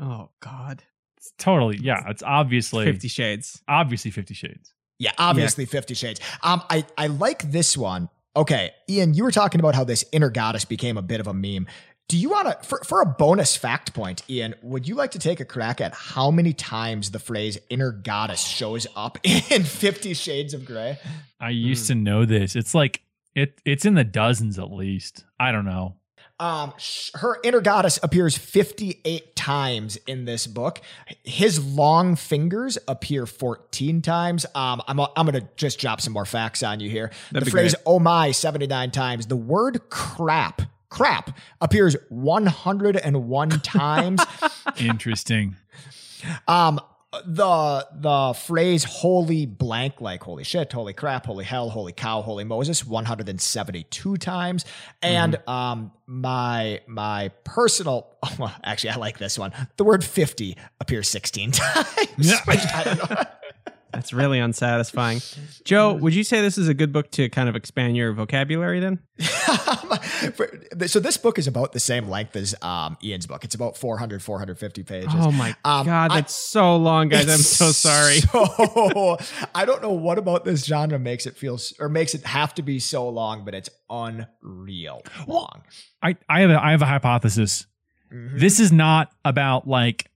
Oh God. It's totally yeah. It's obviously Fifty Shades. obviously Fifty Shades. Yeah, obviously Fifty Shades. Um, I I like this one. Okay, Ian, you were talking about how this inner goddess became a bit of a meme. Do you want to, for, for a bonus fact point, Ian, would you like to take a crack at how many times the phrase inner goddess shows up in Fifty Shades of Grey? I used to know this. It's like it. It's in the dozens at least. I don't know. Um, sh- her inner goddess appears 58 times in this book. His long fingers appear 14 times. Um, I'm, I'm going to just drop some more facts on you here. That'd the phrase, great. oh my, 79 times. The word crap, crap appears 101 times. Interesting. Um, the the phrase "holy blank," like "holy shit," "holy crap," "holy hell," "holy cow," "holy Moses," one hundred and seventy-two times, and um, my my personal, well, actually, I like this one. The word fifty appears sixteen times. Yeah. I don't know. That's really unsatisfying. Joe, would you say this is a good book to kind of expand your vocabulary then? So this book is about the same length as um, Ian's book. It's about 400, 450 pages. Oh my Um, God, I- that's so long, guys. I'm so sorry. So, I don't know what about this genre makes it feel or makes it have to be so long, but it's unreal long. I I have a, I have a hypothesis. Mhm. This is not about like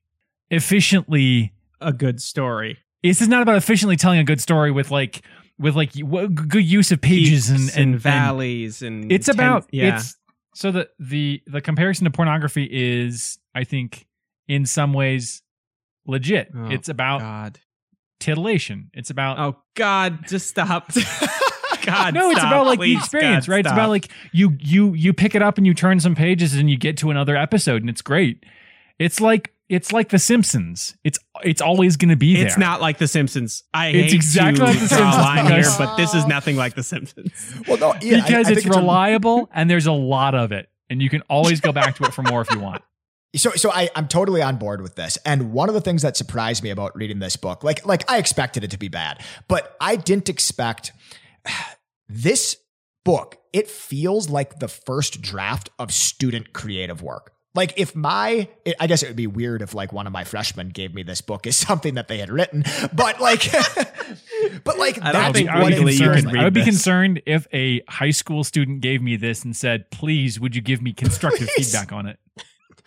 efficiently A good story. This is not about efficiently telling a good story with like with like w- good use of pages and, and, and valleys and it's ten- about yeah. it's so the the the comparison to pornography is i think in some ways legit Oh, it's about God. titillation it's about Oh God, just stop. God, no it's about like the experience God, right it's about like you you you pick it up and you turn some pages and you get to another episode and it's great it's like it's like the simpsons it's it's always going to be there It's not like The Simpsons. I It's hate exactly to like The draw Simpsons a line here, but this is nothing like The Simpsons. Well, no, Ian, I- because I it's think a- reliable and there's a lot of it and you can always go back to it for more if you want So, so I, I'm totally on board with this. And one of the things that surprised me about reading this book, like, like I expected it to be bad, but I didn't expect this book. It feels like the first draft of student creative work. Like if my, I guess it would be weird if like one of my freshmen gave me this book is something that they had written, but like, but like I don't that's think I would, be it legally you feels can concerned. I would be concerned if a high school student gave me this and said, "Please, would you give me constructive feedback on it?"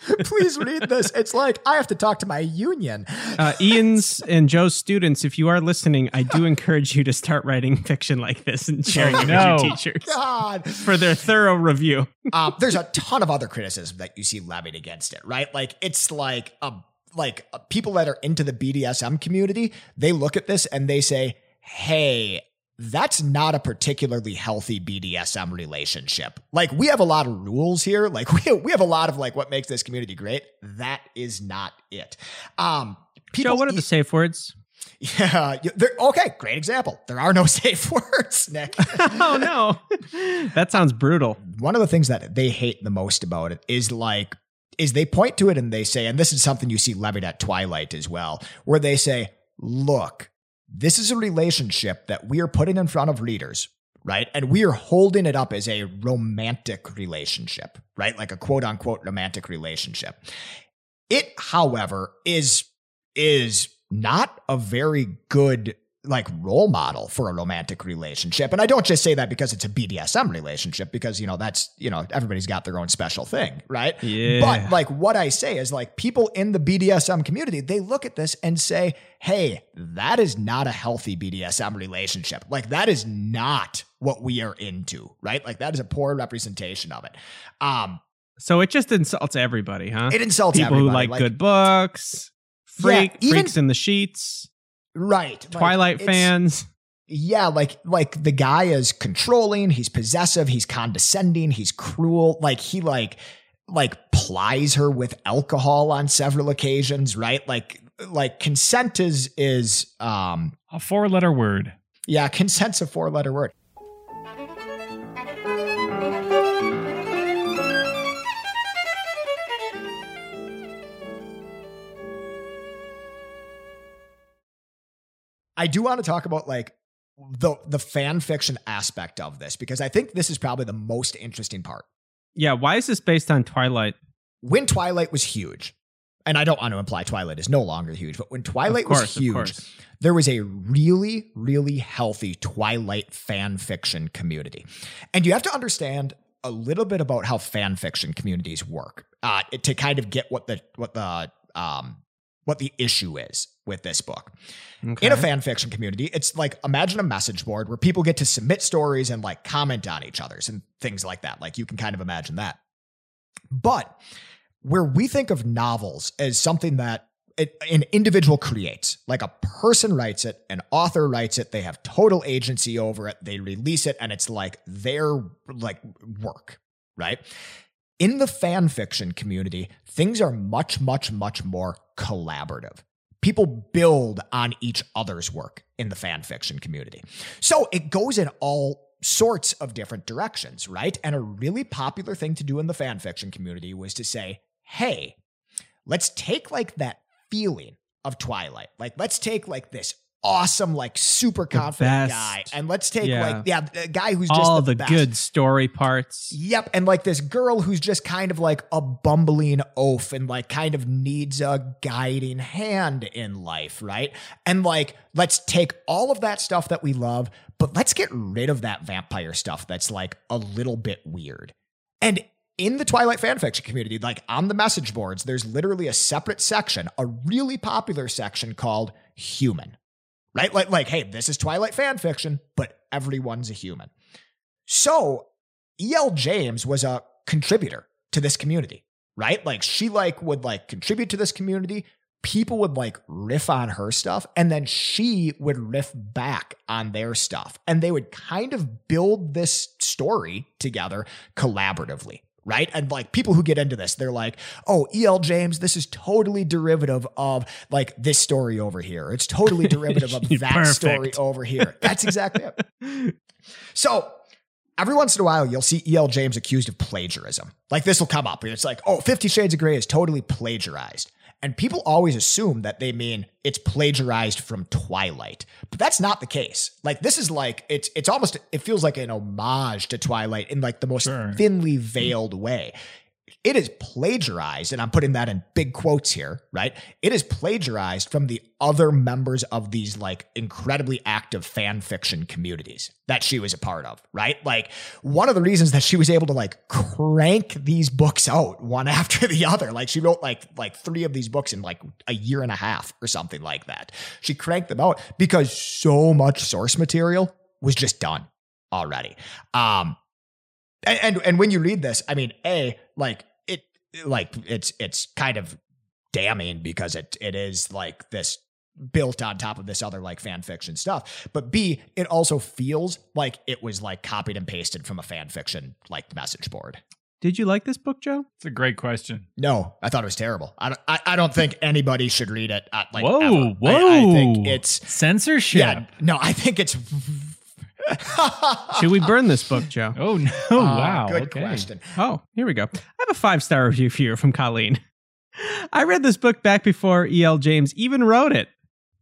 Please read this. It's like I have to talk to my union. Uh, Ian's and Joe's students, if you are listening, I do encourage you to start writing fiction like this and sharing it no. with your teachers God. for their thorough review. um, there's a ton of other criticism that you see levied against it, right? Like it's like a like uh, people that are into the BDSM community, they look at this and they say, "Hey, that's not a particularly healthy BDSM relationship. Like we have a lot of rules here. Like we we have a lot of like what makes this community great. That is not it." Um, people Joe, what are the safe words? yeah, okay, great example. There are no safe words, Nick. oh no, that sounds brutal. one of the things that they hate the most about it is like is they point to it and they say and this is something you see levied at twilight as well where they say look this is a relationship that we are putting in front of readers right? And we are holding it up as a romantic relationship right? Like a quote unquote romantic relationship. It however is is not a very good like role model for a romantic relationship. And I don't just say that because it's a BDSM relationship, because you know that's you know everybody's got their own special thing, right? Yeah. But like what I say is like people in the BDSM community, they look at this and say, "Hey, that is not a healthy BDSM relationship. Like that is not what we are into, right? Like that is a poor representation of it." Um, So it just insults everybody, huh? it insults People who everybody. like, good books, Yeah, freak, even- freaks in the sheets, right? Twilight it's- fans. Yeah, like like the guy is controlling, he's possessive, he's condescending, he's cruel, like he like like plies her with alcohol on several occasions, right? Like like consent is is um A four-letter word. yeah, consent's a four-letter word. I do want to talk about like the the fan fiction aspect of this because I think this is probably the most interesting part. Yeah, why is this based on Twilight? When Twilight was huge, and I don't want to imply Twilight is no longer huge, but when Twilight course, was huge, there was a really, really healthy Twilight fan fiction community. And you have to understand a little bit about how fan fiction communities work uh, to kind of get what the what the um, what the issue is with this book. Okay. In a fan fiction community, it's like imagine a message board where people get to submit stories and like comment on each other's and things like that. Like you can kind of imagine that. But where we think of novels as something that it, an individual creates, like a person writes it, an author writes it, they have total agency over it, they release it, and it's like their like work, right? In the fan fiction community, things are much, much, much more collaborative. People build on each other's work in the fan fiction community. So it goes in all sorts of different directions, right? And a really popular thing to do in the fan fiction community was to say, hey, let's take like that feeling of Twilight. Like, let's take like this awesome, like super confident guy, and let's take Yeah. like, yeah, a guy who's just all the, the, good story parts. Yep. And like this girl who's just kind of like a bumbling oaf and like kind of needs a guiding hand in life, right? And like, let's take all of that stuff that we love, but let's get rid of that vampire stuff that's like a little bit weird. And in the Twilight fanfiction community, like on the message boards, there's literally a separate section, a really popular section called human. Right? Like, like, hey, this is Twilight fan fiction, but everyone's a human. So E.L. James was a contributor to this community, right? Like she like would like contribute to this community. People would like riff on her stuff and then she would riff back on their stuff. And they would kind of build this story together collaboratively. Right. And like people who get into this, they're like, oh, E.L. James, this is totally derivative of like this story over here. It's totally derivative of that Perfect. story over here. That's exactly it. So every once in a while, you'll see E.L. James accused of plagiarism. Like this will come up, and it's like, oh, Fifty Shades of Grey is totally plagiarized. And people always assume that they mean it's plagiarized from Twilight. But that's not the case. Like this is like it's it's almost it feels like an homage to Twilight in like the most Sure. thinly veiled way. It is plagiarized, and I'm putting that in big quotes here, right? It is plagiarized from the other members of these like incredibly active fan fiction communities that she was a part of, right? Like one of the reasons that she was able to like crank these books out one after the other, like she wrote like like three of these books in like a year and a half or something like that. She cranked them out because so much source material was just done already. Um, and, and and when you read this, I mean, a like like it's it's kind of damning because it it is like this built on top of this other like fan fiction stuff. But B, it also feels like it was like copied and pasted from a fan fiction like message board. Did you like this book, Joe? It's a great question. No, I thought it was terrible. I don't, I, I don't think anybody should read it. Uh, like, whoa, ever. whoa! I, I think it's censorship. yeah. No, I think it's. Should we burn this book, Joe? Oh no! Uh, wow. Good okay. question. Oh, here we go. I have a five star review for you from Colleen. I read this book back before E.L. James even wrote it,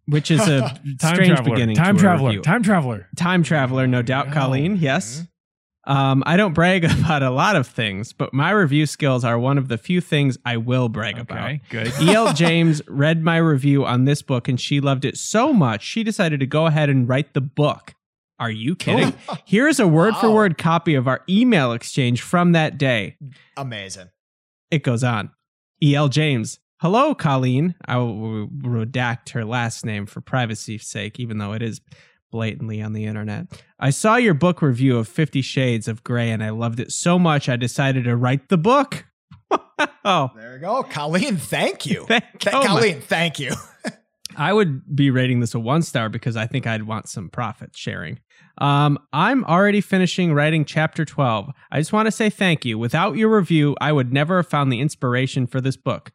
which is a Time strange traveler. beginning. Time traveler. Time traveler. Time traveler, no doubt. Colleen. Yes. Um, I don't brag about a lot of things, but my review skills are one of the few things I will brag about. Good. E.L. James read my review on this book and she loved it so much she decided to go ahead and write the book. Are you kidding? Oh. Here's a word for word copy of our email exchange from that day. Amazing. It goes on. E.L. James. Hello, Colleen. I will redact her last name for privacy's sake, even though it is blatantly on the internet. I saw your book review of Fifty Shades of Grey and I loved it so much I decided to write the book. oh, There you go. Colleen, thank you. thank Th- oh my- Colleen, thank you. I would be rating this a one star because I think I'd want some profit sharing. Um, I'm already finishing writing chapter 12. I just want to say thank you. Without your review, I would never have found the inspiration for this book.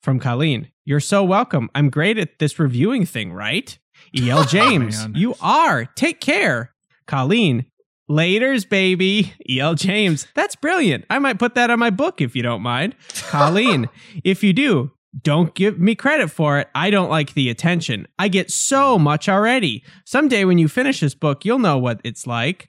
From Colleen, you're so welcome. I'm great at this reviewing thing, right? E.L. James, man. you are. Take care. Colleen, laters, baby. E.L. James, that's brilliant. I might put that on my book if you don't mind. Colleen, if you do, don't give me credit for it. I don't like the attention. I get so much already. Someday when you finish this book, you'll know what it's like.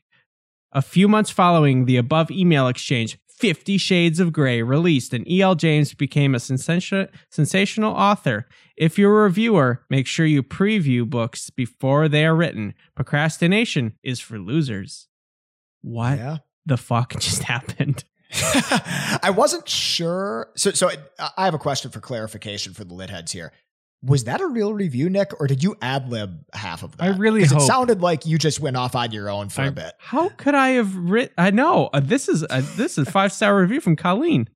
A few months following the above email exchange, Fifty Shades of Grey released, and E.L. James became a sensation- sensational author. If you're a reviewer, make sure you preview books before they are written. Procrastination is for losers. What Yeah. the fuck just happened? I wasn't sure. So, so I I have a question for clarification for the lit heads here. Was that a real review, Nick, or did you ad lib half of that? I really hope- it sounded like you just went off on your own for a I- bit. How could I have written? I know uh, this is a, this is five star review from Colleen.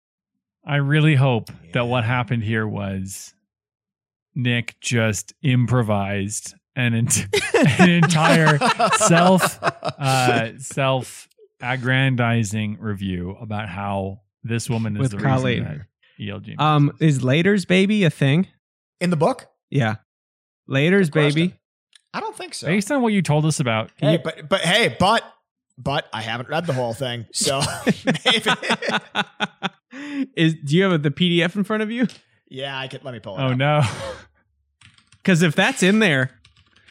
I really hope that what happened here was Nick just improvised an, ent- an entire self uh, self aggrandizing review about how this woman is With the Colleen. reason that E.L. James. Um, is laters baby a thing? in the book. Yeah, laters Good question. baby. I don't think so. based on what you told us about, Hey, but but hey, but but I haven't read the whole thing, so maybe. is do you have the PDF in front of you? yeah, I could. Let me pull it. oh up. no, Because if that's in there,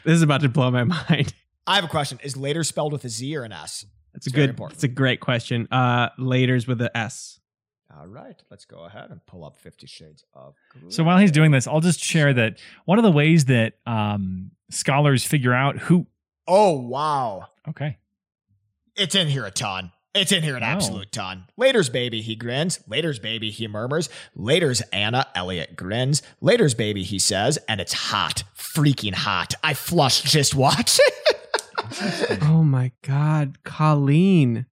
this is about to blow my mind. I have a question. Is later spelled with a Z or an S? It's a good. important. It's a great question. Uh, laters with a S. All right, let's go ahead and pull up Fifty Shades of. Grey. So while he's doing this, I'll just share that one of the ways that um, scholars figure out who. oh wow, Okay, it's in here a ton. It's in here an Oh. absolute ton. Later's baby, he grins. Later's baby, he murmurs. Later's Ana, Elliot grins. Later's baby, he says, and it's hot, freaking hot. I flushed just watching. Oh my God, Colleen.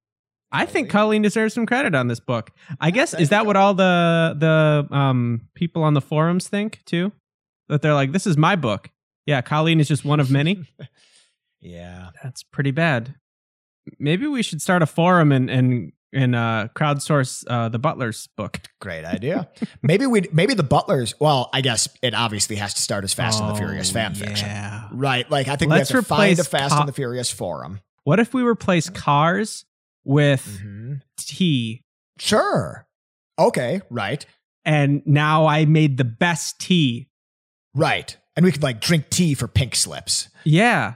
I think Colleen deserves some credit on this book. I guess is that what all the the um people on the forums think too? That they're like, this is my book. Yeah, Colleen is just one of many. yeah. That's pretty bad. Maybe we should start a forum and and and uh, crowdsource uh, the Butler's book. Great idea. maybe we maybe the butlers. Well, I guess it obviously has to start as Fast and the Furious Oh, fan fiction. Right. Like I think Let's we have to find a Fast co- and the Furious forum. What if we replace cars with Mhm. tea? Sure. Okay. Right. And now I made the best tea. Right. And we could like drink tea for pink slips. Yeah.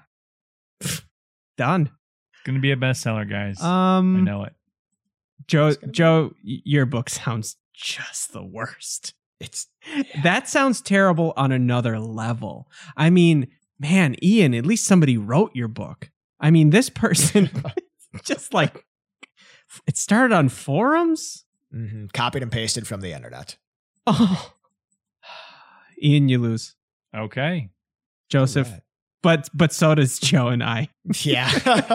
Done. Going to be a bestseller, guys. Um I know it. Joe It's be- Joe your book sounds just the worst. It's That sounds terrible on another level. I mean, man, Ian, at least somebody wrote your book. I mean, this person just like it started on forums? mhm, copied and pasted from the internet. Oh. Ian, you lose. Okay. Joseph. Right. But but so does Joe and I. Yeah.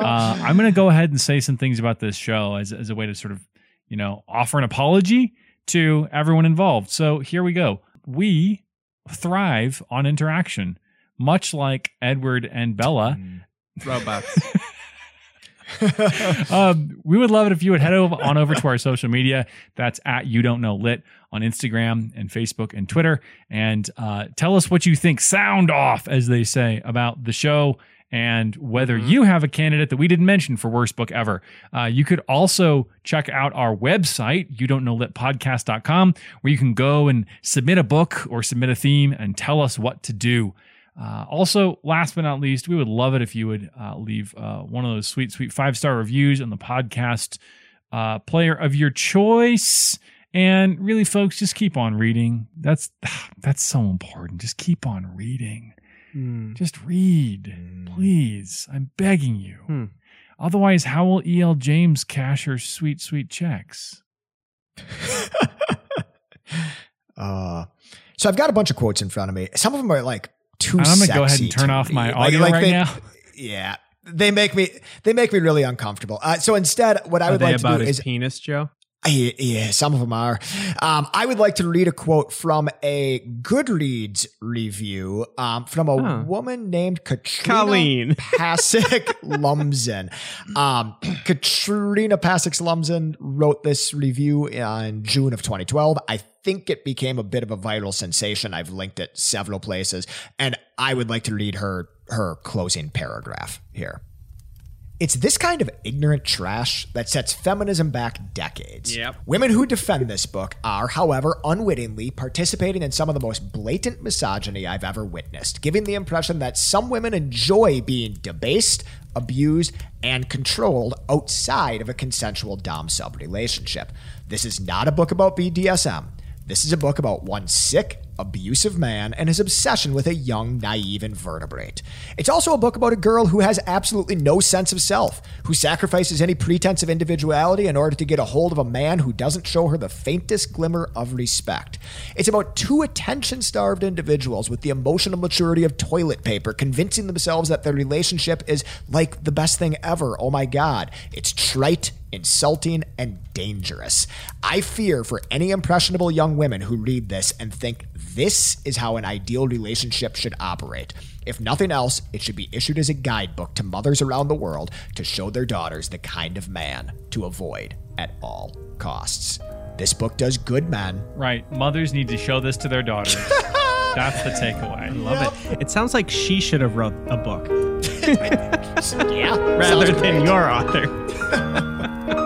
Uh, I'm going to go ahead and say some things about this show as, as a way to sort of, you know, offer an apology to everyone involved. So here we go. We thrive on interaction, much like Edward and Bella. Robots. um, we would love it if you would head over on over to our social media. That's at you don't know lit on Instagram and Facebook and Twitter, and uh, tell us what you think. Sound off, as they say, about the show and whether Mhm. you have a candidate that we didn't mention for worst book ever. Uh, you could also check out our website, you don't know lit podcast.com, where you can go and submit a book or submit a theme and tell us what to do. Uh, also, last but not least, we would love it if you would uh, leave uh, one of those sweet, sweet five star reviews on the podcast uh, player of your choice. And really, folks, just keep on reading. That's that's so important. Just keep on reading. Hmm. Just read, Mm. please. I'm begging you. Hmm. Otherwise, how will E.L. James cash her sweet, sweet checks? uh, so I've got a bunch of quotes in front of me. Some of them are like too. I'm gonna go ahead and turn off my audio right they- now. Yeah, they make me they make me really uncomfortable. Uh, so instead, what I Are would like to do his is penis, Joe? Yeah, yeah, some of them are. Um, I would like to read a quote from a Goodreads review um, from a Huh. woman named Katrina Colleen. Pasek Lumsden. Um, Katrina Pasek Lumsden wrote this review in June of 2012. I think it became a bit of a viral sensation. I've linked it several places, and I would like to read her her closing paragraph here. It's this kind of ignorant trash that sets feminism back decades. Yep. Women who defend this book are, however, unwittingly participating in some of the most blatant misogyny I've ever witnessed, giving the impression that some women enjoy being debased, abused, and controlled outside of a consensual Dom sub relationship. This is not a book about BDSM. This is a book about one sick, abusive man and his obsession with a young, naive invertebrate. It's also a book about a girl who has absolutely no sense of self, who sacrifices any pretense of individuality in order to get a hold of a man who doesn't show her the faintest glimmer of respect. It's about two attention starved individuals with the emotional maturity of toilet paper convincing themselves that their relationship is like the best thing ever. Oh my God. It's trite insulting, and dangerous. I fear for any impressionable young women who read this and think this is how an ideal relationship should operate. If nothing else, it should be issued as a guidebook to mothers around the world to show their daughters the kind of man to avoid at all costs. This book does good men. Right. Mothers need to show this to their daughters. That's the takeaway. I love it. It sounds like she should have wrote a book Yeah, rather than great. your author.